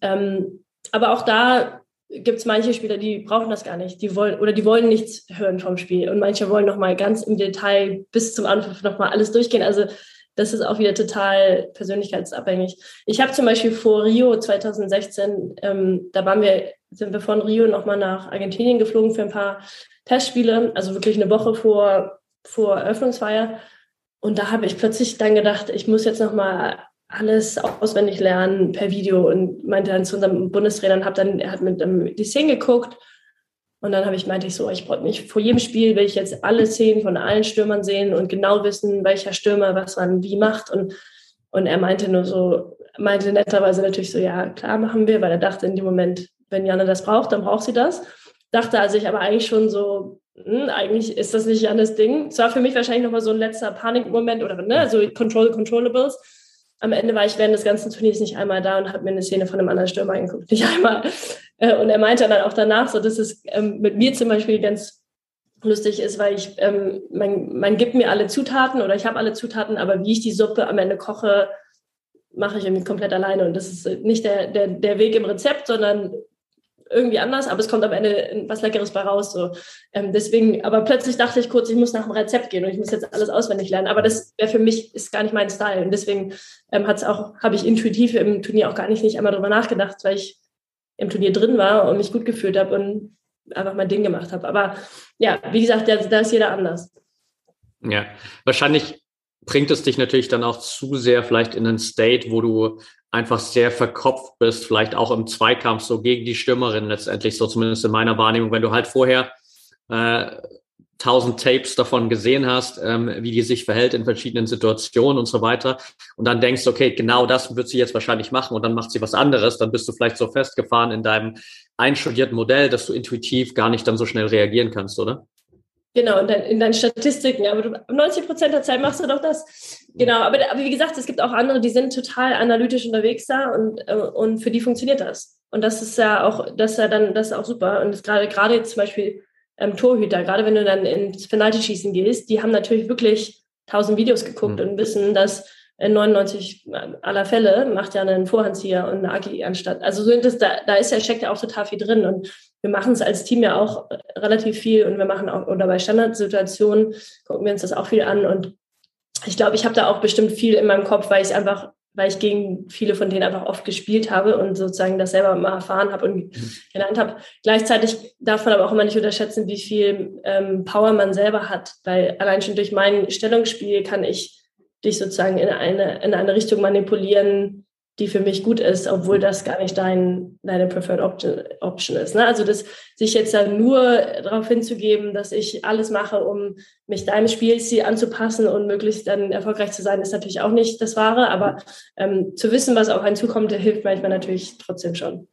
Ähm, aber auch da gibt es manche Spieler, die brauchen das gar nicht. Die wollen oder die wollen nichts hören vom Spiel. Und manche wollen nochmal ganz im Detail bis zum Anpfiff nochmal alles durchgehen. Also das ist auch wieder total persönlichkeitsabhängig. Ich habe zum Beispiel vor Rio 2016, ähm, da waren wir, sind wir von Rio nochmal nach Argentinien geflogen für ein paar Testspiele, also wirklich eine Woche vor, vor Eröffnungsfeier. Und da habe ich plötzlich dann gedacht, ich muss jetzt nochmal alles auswendig lernen per Video und meinte dann zu unserem Bundestrainer und dann, er hat mit um, die Szenen geguckt und dann habe ich meinte ich so, ich brauche nicht vor jedem Spiel will ich jetzt alle Szenen von allen Stürmern sehen und genau wissen, welcher Stürmer was man wie macht und und er meinte nur so, meinte netterweise natürlich so, ja, klar machen wir, weil er dachte in dem Moment, wenn Janne das braucht, dann braucht sie das. Dachte also ich aber eigentlich schon so, hm, eigentlich ist das nicht Jannes Ding. Es war für mich wahrscheinlich nochmal so ein letzter Panikmoment oder ne, so Control Controllables. Am Ende war ich während des ganzen Turniers nicht einmal da und habe mir eine Szene von einem anderen Stürmer angeguckt. Nicht einmal. Äh, und er meinte dann auch danach so, dass es ähm, mit mir zum Beispiel ganz lustig ist, weil ich, ähm, man, man gibt mir alle Zutaten oder ich habe alle Zutaten, aber wie ich die Suppe am Ende koche, mache ich irgendwie komplett alleine. Und das ist nicht der, der, der Weg im Rezept, sondern irgendwie anders, aber es kommt am Ende was Leckeres bei raus. So. Ähm, deswegen, aber plötzlich dachte ich kurz, ich muss nach dem Rezept gehen und ich muss jetzt alles auswendig lernen. Aber das wäre für mich ist gar nicht mein Style. Und deswegen ähm, hat's auch, habe ich intuitiv im Turnier auch gar nicht, nicht einmal drüber nachgedacht, weil ich im Turnier drin war und mich gut gefühlt habe und einfach mein Ding gemacht habe. Aber ja, wie gesagt, da, da ist jeder anders. Ja, wahrscheinlich bringt es dich natürlich dann auch zu sehr vielleicht in einen State, wo du einfach sehr verkopft bist, vielleicht auch im Zweikampf so gegen die Stürmerin letztendlich, so zumindest in meiner Wahrnehmung, wenn du halt vorher äh, tausend Tapes davon gesehen hast, ähm, wie die sich verhält in verschiedenen Situationen und so weiter und dann denkst, okay, genau das wird sie jetzt wahrscheinlich machen und dann macht sie was anderes, dann bist du vielleicht so festgefahren in deinem einstudierten Modell, dass du intuitiv gar nicht dann so schnell reagieren kannst, oder? Genau, in, dein, in deinen Statistiken. Aber du, 90 Prozent der Zeit machst du doch das. Genau, aber, aber wie gesagt, es gibt auch andere, die sind total analytisch unterwegs da und, äh, und für die funktioniert das. Und das ist ja auch, das ist ja dann, das ist auch super. Und gerade, gerade jetzt zum Beispiel ähm, Torhüter, gerade wenn du dann ins Penalty-Schießen gehst, die haben natürlich wirklich tausend Videos geguckt mhm. und wissen, dass in 99 aller Fälle macht ja einen Vorhandzieher und eine Agi anstatt. Also so das, da, da ist ja, steckt ja auch total viel drin. Und wir machen es als Team ja auch relativ viel und wir machen auch, oder bei Standardsituationen gucken wir uns das auch viel an. Und ich glaube, ich habe da auch bestimmt viel in meinem Kopf, weil ich einfach, weil ich gegen viele von denen einfach oft gespielt habe und sozusagen das selber mal erfahren habe und mhm. gelernt habe. Gleichzeitig darf man aber auch immer nicht unterschätzen, wie viel ähm, Power man selber hat, weil allein schon durch mein Stellungsspiel kann ich dich sozusagen in eine, in eine Richtung manipulieren, die für mich gut ist, obwohl das gar nicht dein, deine Preferred Option, Option ist. Ne? Also das, sich jetzt dann nur darauf hinzugeben, dass ich alles mache, um mich deinem Spielziel anzupassen und möglichst dann erfolgreich zu sein, ist natürlich auch nicht das Wahre. Aber ähm, zu wissen, was auf einen zukommt, hilft manchmal natürlich trotzdem schon.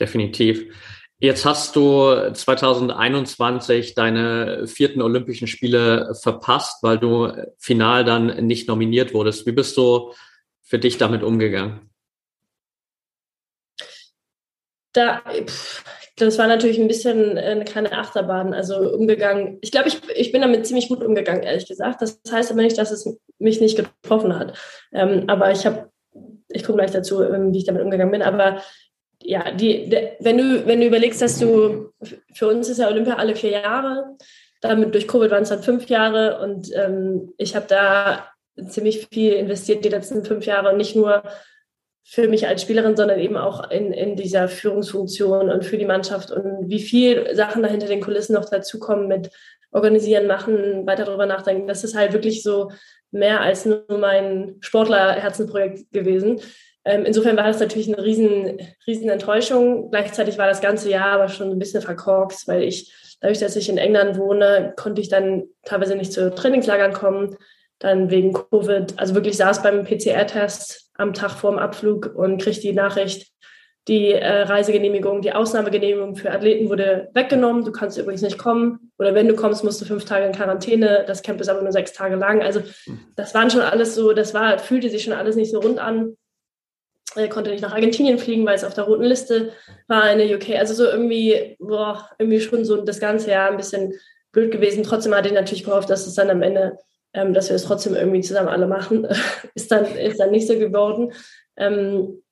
Definitiv. Jetzt hast du 2021 deine vierten Olympischen Spiele verpasst, weil du final dann nicht nominiert wurdest. Wie bist du für dich damit umgegangen? Da, das war natürlich ein bisschen eine kleine Achterbahn, also umgegangen. Ich glaube, ich, ich bin damit ziemlich gut umgegangen, ehrlich gesagt. Das heißt aber nicht, dass es mich nicht getroffen hat. Ähm, aber ich habe, ich komme gleich dazu, ähm, wie ich damit umgegangen bin. Aber ja, die, de, wenn, du, wenn du überlegst, dass du, für uns ist ja Olympia alle vier Jahre, damit durch Covid waren es dann fünf Jahre und ähm, ich habe da ziemlich viel investiert die letzten fünf Jahre und nicht nur für mich als Spielerin, sondern eben auch in, in dieser Führungsfunktion und für die Mannschaft und wie viel Sachen da hinter den Kulissen noch dazukommen mit organisieren, machen, weiter darüber nachdenken. Das ist halt wirklich so mehr als nur mein Sportler-Herzenprojekt gewesen. Ähm, insofern war das natürlich eine riesen, riesen Enttäuschung. Gleichzeitig war das ganze Jahr aber schon ein bisschen verkorkst, weil ich, dadurch, dass ich in England wohne, konnte ich dann teilweise nicht zu Trainingslagern kommen. Dann wegen Covid, also wirklich saß beim PCR-Test am Tag vor dem Abflug und kriegte die Nachricht, die äh, Reisegenehmigung, die Ausnahmegenehmigung für Athleten wurde weggenommen. Du kannst übrigens nicht kommen. Oder wenn du kommst, musst du fünf Tage in Quarantäne. Das Camp ist aber nur sechs Tage lang. Also das waren schon alles so, das war, fühlte sich schon alles nicht so rund an. Er konnte nicht nach Argentinien fliegen, weil es auf der roten Liste war in der UK. Also so irgendwie, boah, irgendwie schon so das ganze Jahr ein bisschen blöd gewesen. Trotzdem hatte ich natürlich gehofft, dass es dann am Ende, ähm, dass wir es trotzdem irgendwie zusammen alle machen. ist dann, ist dann nicht so geworden. Ähm,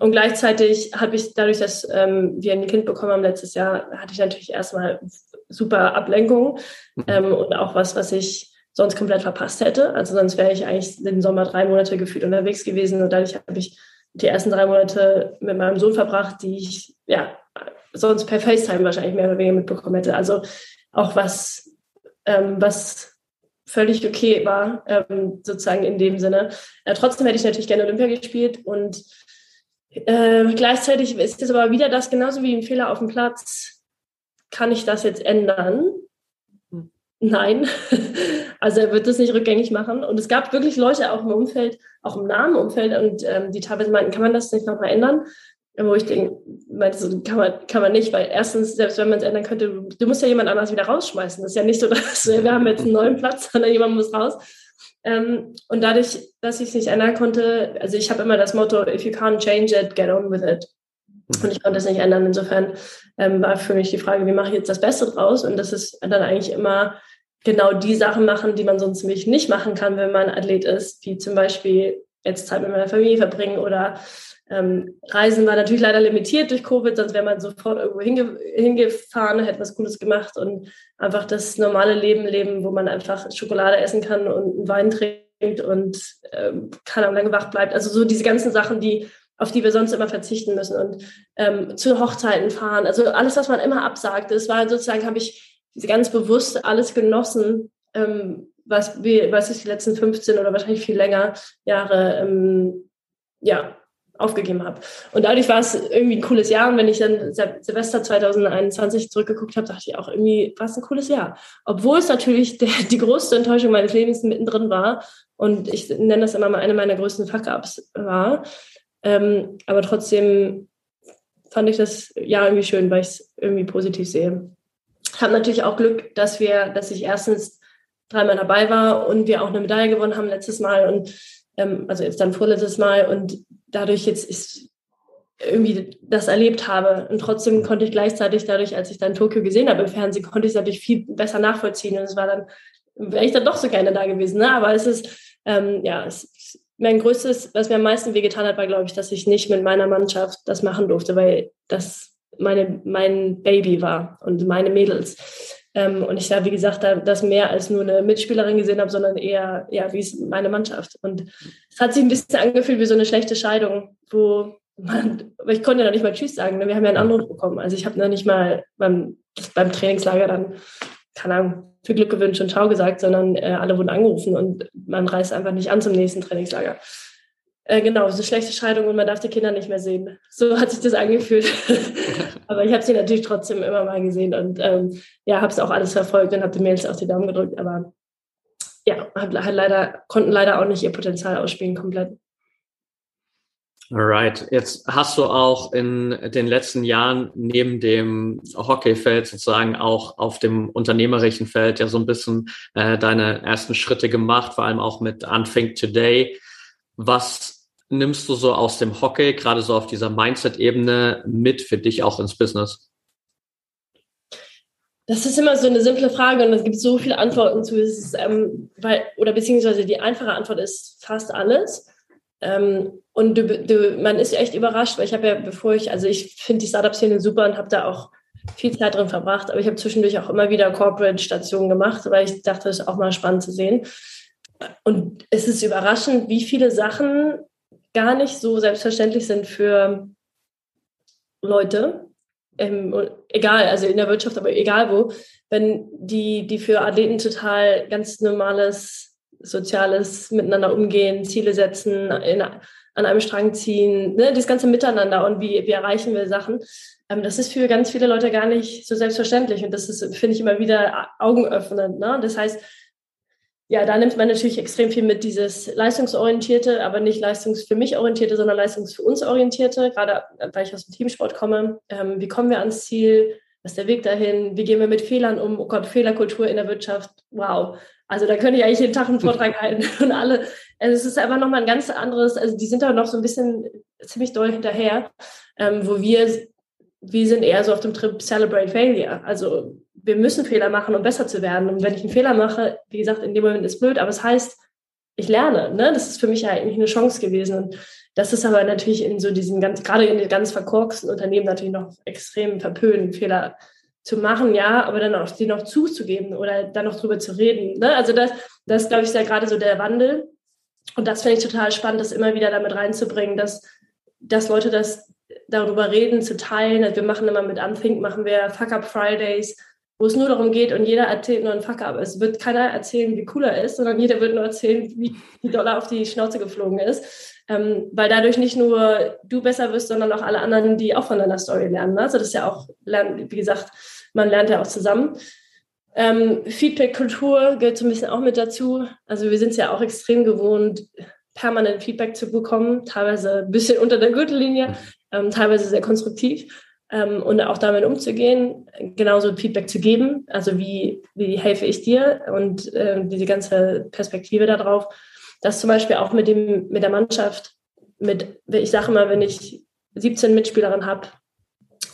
und gleichzeitig habe ich dadurch, dass ähm, wir ein Kind bekommen haben letztes Jahr, hatte ich natürlich erstmal super Ablenkung mhm. ähm, und auch was, was ich sonst komplett verpasst hätte. Also sonst wäre ich eigentlich den Sommer drei Monate gefühlt unterwegs gewesen und dadurch habe ich die ersten drei Monate mit meinem Sohn verbracht, die ich ja sonst per FaceTime wahrscheinlich mehr oder weniger mitbekommen hätte. Also auch was, ähm, was völlig okay war, ähm, sozusagen in dem Sinne. Äh, trotzdem hätte ich natürlich gerne Olympia gespielt und äh, gleichzeitig ist es aber wieder das, genauso wie ein Fehler auf dem Platz, kann ich das jetzt ändern? Hm. Nein, Also er wird das nicht rückgängig machen. Und es gab wirklich Leute auch im Umfeld, auch im nahen Umfeld, und ähm, die teilweise meinten, kann man das nicht nochmal ändern? Wo ich denke, meinte so, kann man, kann man nicht, weil erstens, selbst wenn man es ändern könnte, du, musst ja jemand anders wieder rausschmeißen. Das ist ja nicht so, dass wir haben jetzt einen neuen Platz, sondern jemand muss raus. Ähm, und dadurch, dass ich es nicht ändern konnte, also ich habe immer das Motto, if you can't change it, get on with it. Und ich konnte es nicht ändern. Insofern ähm, war für mich die Frage, wie mache ich jetzt das Beste draus? Und das ist dann eigentlich immer genau die Sachen machen, die man sonst nämlich nicht machen kann, wenn man Athlet ist, wie zum Beispiel jetzt Zeit mit meiner Familie verbringen oder ähm, Reisen war natürlich leider limitiert durch Covid, sonst wäre man sofort irgendwo hinge hingefahren, hätte was Cooles gemacht und einfach das normale Leben leben, wo man einfach Schokolade essen kann und Wein trinkt und ähm, kann am lange wach bleibt. Also so diese ganzen Sachen, die auf die wir sonst immer verzichten müssen und ähm, zu Hochzeiten fahren. Also alles, was man immer absagt. Das war sozusagen, habe ich ganz bewusst alles genossen, ähm, was, wie, was ich die letzten 15 oder wahrscheinlich viel länger Jahre ähm, ja, aufgegeben habe. Und dadurch war es irgendwie ein cooles Jahr. Und wenn ich dann Silvester 2021 zurückgeguckt habe, dachte ich auch irgendwie, war es ein cooles Jahr. Obwohl es natürlich der, die größte Enttäuschung meines Lebens mittendrin war. Und ich nenne das immer mal eine meiner größten Fuck-Ups war. Ähm, aber trotzdem fand ich das Jahr irgendwie schön, weil ich es irgendwie positiv sehe. Ich habe natürlich auch Glück, dass wir, dass ich erstens dreimal dabei war und wir auch eine Medaille gewonnen haben letztes Mal und ähm, also jetzt dann vorletztes Mal und dadurch jetzt ist irgendwie das erlebt habe. Und trotzdem konnte ich gleichzeitig dadurch, als ich dann Tokio gesehen habe im Fernsehen, konnte ich es natürlich viel besser nachvollziehen. Und es war dann, wäre ich dann doch so gerne da gewesen. Ne? Aber es ist, ähm, ja, es, mein größtes, was mir am meisten wehgetan hat, war, glaube ich, dass ich nicht mit meiner Mannschaft das machen durfte, weil das meine, mein Baby war und meine Mädels. Ähm, und ich da, wie gesagt, da, das mehr als nur eine Mitspielerin gesehen habe, sondern eher, ja, wie es meine Mannschaft. Und es hat sich ein bisschen angefühlt wie so eine schlechte Scheidung, wo man, ich konnte ja noch nicht mal Tschüss sagen. Ne? Wir haben ja einen Anruf bekommen. Also ich habe noch nicht mal beim, beim Trainingslager dann, keine Ahnung, viel Glück gewünscht und Ciao gesagt, sondern äh, alle wurden angerufen und man reist einfach nicht an zum nächsten Trainingslager. Äh, genau, so schlechte Scheidung und man darf die Kinder nicht mehr sehen. So hat sich das angefühlt. aber ich habe sie natürlich trotzdem immer mal gesehen und ähm, ja, habe es auch alles verfolgt und habe den Mails auch die Daumen gedrückt. Aber ja, hab, hat leider, konnten leider auch nicht ihr Potenzial ausspielen komplett. Alright, jetzt hast du auch in den letzten Jahren neben dem Hockeyfeld sozusagen auch auf dem unternehmerischen Feld ja so ein bisschen äh, deine ersten Schritte gemacht, vor allem auch mit Unthink Today. Was nimmst du so aus dem Hockey, gerade so auf dieser Mindset-Ebene, mit für dich auch ins Business? Das ist immer so eine simple Frage und es gibt so viele Antworten zu. Ist, ähm, weil, oder beziehungsweise die einfache Antwort ist fast alles. Ähm, und du, du, man ist echt überrascht, weil ich habe ja, bevor ich, also ich finde die Startup-Szene super und habe da auch viel Zeit drin verbracht, aber ich habe zwischendurch auch immer wieder Corporate-Stationen gemacht, weil ich dachte, es ist auch mal spannend zu sehen. Und es ist überraschend, wie viele Sachen gar nicht so selbstverständlich sind für Leute, ähm, egal, also in der Wirtschaft, aber egal wo, wenn die, die für Athleten total ganz normales soziales Miteinander umgehen, Ziele setzen, in, an einem Strang ziehen, ne, das ganze Miteinander und wie, wie erreichen wir Sachen. Ähm, das ist für ganz viele Leute gar nicht so selbstverständlich und das ist, finde ich, immer wieder augenöffnend. Ne? Das heißt, ja, da nimmt man natürlich extrem viel mit, dieses leistungsorientierte, aber nicht leistungs für mich orientierte, sondern leistungs für uns orientierte, gerade weil ich aus dem Teamsport komme. Ähm, wie kommen wir ans Ziel? Was ist der Weg dahin? Wie gehen wir mit Fehlern um? Oh Gott, Fehlerkultur in der Wirtschaft. Wow. Also da könnte ich eigentlich jeden Tag einen Vortrag halten und alle. Also es ist einfach nochmal ein ganz anderes, also die sind da noch so ein bisschen ziemlich doll hinterher, ähm, wo wir, wir sind eher so auf dem Trip Celebrate Failure. Also wir müssen Fehler machen, um besser zu werden. Und wenn ich einen Fehler mache, wie gesagt, in dem Moment ist blöd, aber es heißt, ich lerne. Ne? Das ist für mich ja eigentlich eine Chance gewesen. Und das ist aber natürlich in so diesen ganz, gerade in den ganz verkorksten Unternehmen natürlich noch extrem verpönt, Fehler zu machen, ja, aber dann auch die noch zuzugeben oder dann noch drüber zu reden. Ne? Also das, das glaube ich, ist ja gerade so der Wandel. Und das finde ich total spannend, das immer wieder damit reinzubringen, dass, dass Leute das darüber reden, zu teilen. Also wir machen immer mit Unthink, machen wir Fuck-Up Fridays, wo es nur darum geht und jeder erzählt nur einen Fuck-up. Es wird keiner erzählen, wie cool er ist, sondern jeder wird nur erzählen, wie, wie doll er auf die Schnauze geflogen ist. Ähm, weil dadurch nicht nur du besser wirst, sondern auch alle anderen, die auch von deiner Story lernen. Also das ist ja auch, wie gesagt, man lernt ja auch zusammen. Ähm, Feedback-Kultur gehört so ein bisschen auch mit dazu. Also wir sind es ja auch extrem gewohnt, permanent Feedback zu bekommen, teilweise ein bisschen unter der Gürtellinie, ähm, teilweise sehr konstruktiv ähm, und auch damit umzugehen, genauso Feedback zu geben, also wie, wie helfe ich dir und äh, diese ganze Perspektive darauf. Das zum Beispiel auch mit, dem, mit der Mannschaft, mit, ich sage mal, wenn ich 17 Mitspielerinnen habe,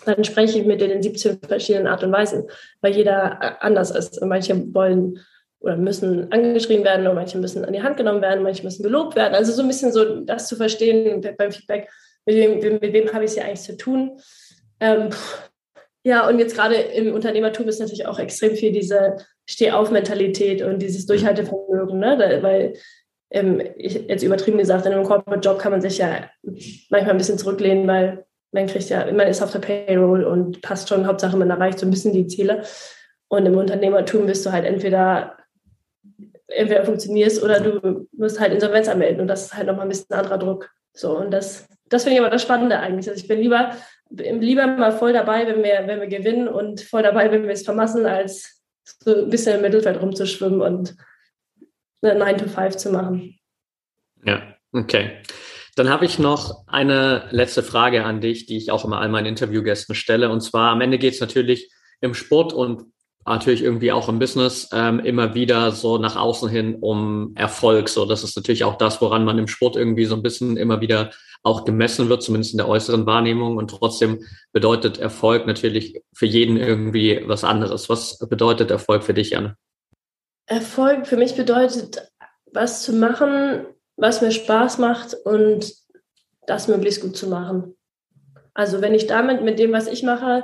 dann spreche ich mit denen in 17 verschiedenen Art und Weisen, weil jeder anders ist. Und manche wollen oder müssen angeschrieben werden und manche müssen an die Hand genommen werden, manche müssen gelobt werden. Also so ein bisschen so das zu verstehen beim Feedback, mit wem, mit wem habe ich es hier eigentlich zu tun. Ähm, ja, und jetzt gerade im Unternehmertum ist natürlich auch extrem viel diese Stehauf-Mentalität und dieses Durchhaltevermögen, ne? weil ähm, ich, jetzt übertrieben gesagt, in einem Corporate-Job kann man sich ja manchmal ein bisschen zurücklehnen, weil man kriegt ja, man ist auf der Payroll und passt schon, Hauptsache man erreicht so ein bisschen die Ziele. Und im Unternehmertum bist du halt entweder entweder funktionierst oder du musst halt Insolvenz anmelden und das ist halt nochmal ein bisschen anderer Druck. So, und das, das finde ich aber das Spannende eigentlich. Also ich bin lieber, lieber mal voll dabei, wenn wir, wenn wir gewinnen und voll dabei, wenn wir es vermassen, als so ein bisschen im Mittelfeld rumzuschwimmen und eine 9 to 5 zu machen. Ja, okay. Dann habe ich noch eine letzte Frage an dich, die ich auch immer all meinen Interviewgästen stelle. Und zwar am Ende geht es natürlich im Sport und natürlich irgendwie auch im Business ähm, immer wieder so nach außen hin um Erfolg. So, das ist natürlich auch das, woran man im Sport irgendwie so ein bisschen immer wieder auch gemessen wird, zumindest in der äußeren Wahrnehmung. Und trotzdem bedeutet Erfolg natürlich für jeden irgendwie was anderes. Was bedeutet Erfolg für dich, Janne? Erfolg für mich bedeutet, was zu machen, was mir Spaß macht und das möglichst gut zu machen. Also wenn ich damit mit dem, was ich mache,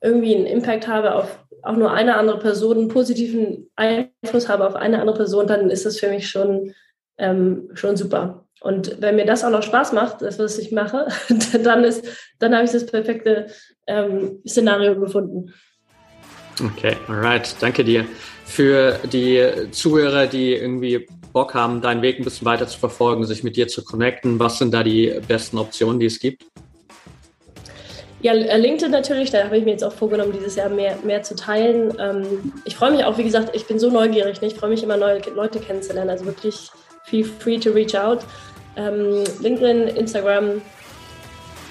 irgendwie einen Impact habe auf auch nur eine andere Person, einen positiven Einfluss habe auf eine andere Person, dann ist das für mich schon, ähm, schon super. Und wenn mir das auch noch Spaß macht, das, was ich mache, dann, ist, dann habe ich das perfekte ähm, Szenario gefunden. Okay, alright, danke dir. Für die Zuhörer, die irgendwie Bock haben, deinen Weg ein bisschen weiter zu verfolgen, sich mit dir zu connecten, was sind da die besten Optionen, die es gibt? Ja, äh, LinkedIn natürlich, da habe ich mir jetzt auch vorgenommen, dieses Jahr mehr, mehr zu teilen. Ähm, ich freue mich auch, wie gesagt, ich bin so neugierig, ne? ich freue mich immer, neue Leute kennenzulernen. Also wirklich feel free to reach out. Ähm, LinkedIn, Instagram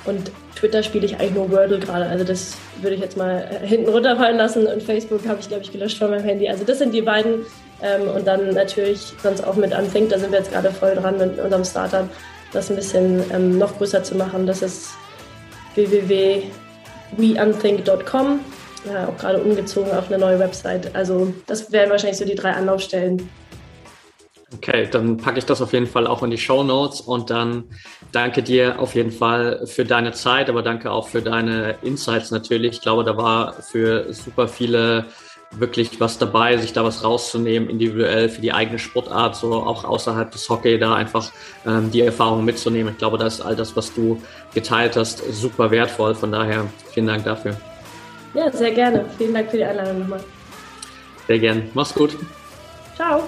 und Twitter spiele ich eigentlich nur Wordle gerade. Also das würde ich jetzt mal äh, hinten runterfallen lassen. Und Facebook habe ich, glaube ich, gelöscht von meinem Handy. Also das sind die beiden. Ähm, und dann natürlich sonst auch mit Unthink, da sind wir jetzt gerade voll dran mit unserem Startup, das ein bisschen noch größer zu machen. Das ist www.weunthink.com. Ja, auch gerade umgezogen auf eine neue Website. Also das wären wahrscheinlich so die drei Anlaufstellen. Okay, dann packe ich das auf jeden Fall auch in die Show Notes und dann danke dir auf jeden Fall für deine Zeit, aber danke auch für deine Insights natürlich. Ich glaube, da war für super viele wirklich was dabei, sich da was rauszunehmen, individuell für die eigene Sportart, so auch außerhalb des Hockey da einfach ähm, die Erfahrung mitzunehmen. Ich glaube, da ist all das, was du geteilt hast, super wertvoll. Von daher vielen Dank dafür. Ja, sehr gerne. Vielen Dank für die Einladung nochmal. Sehr gern. Mach's gut. Ciao.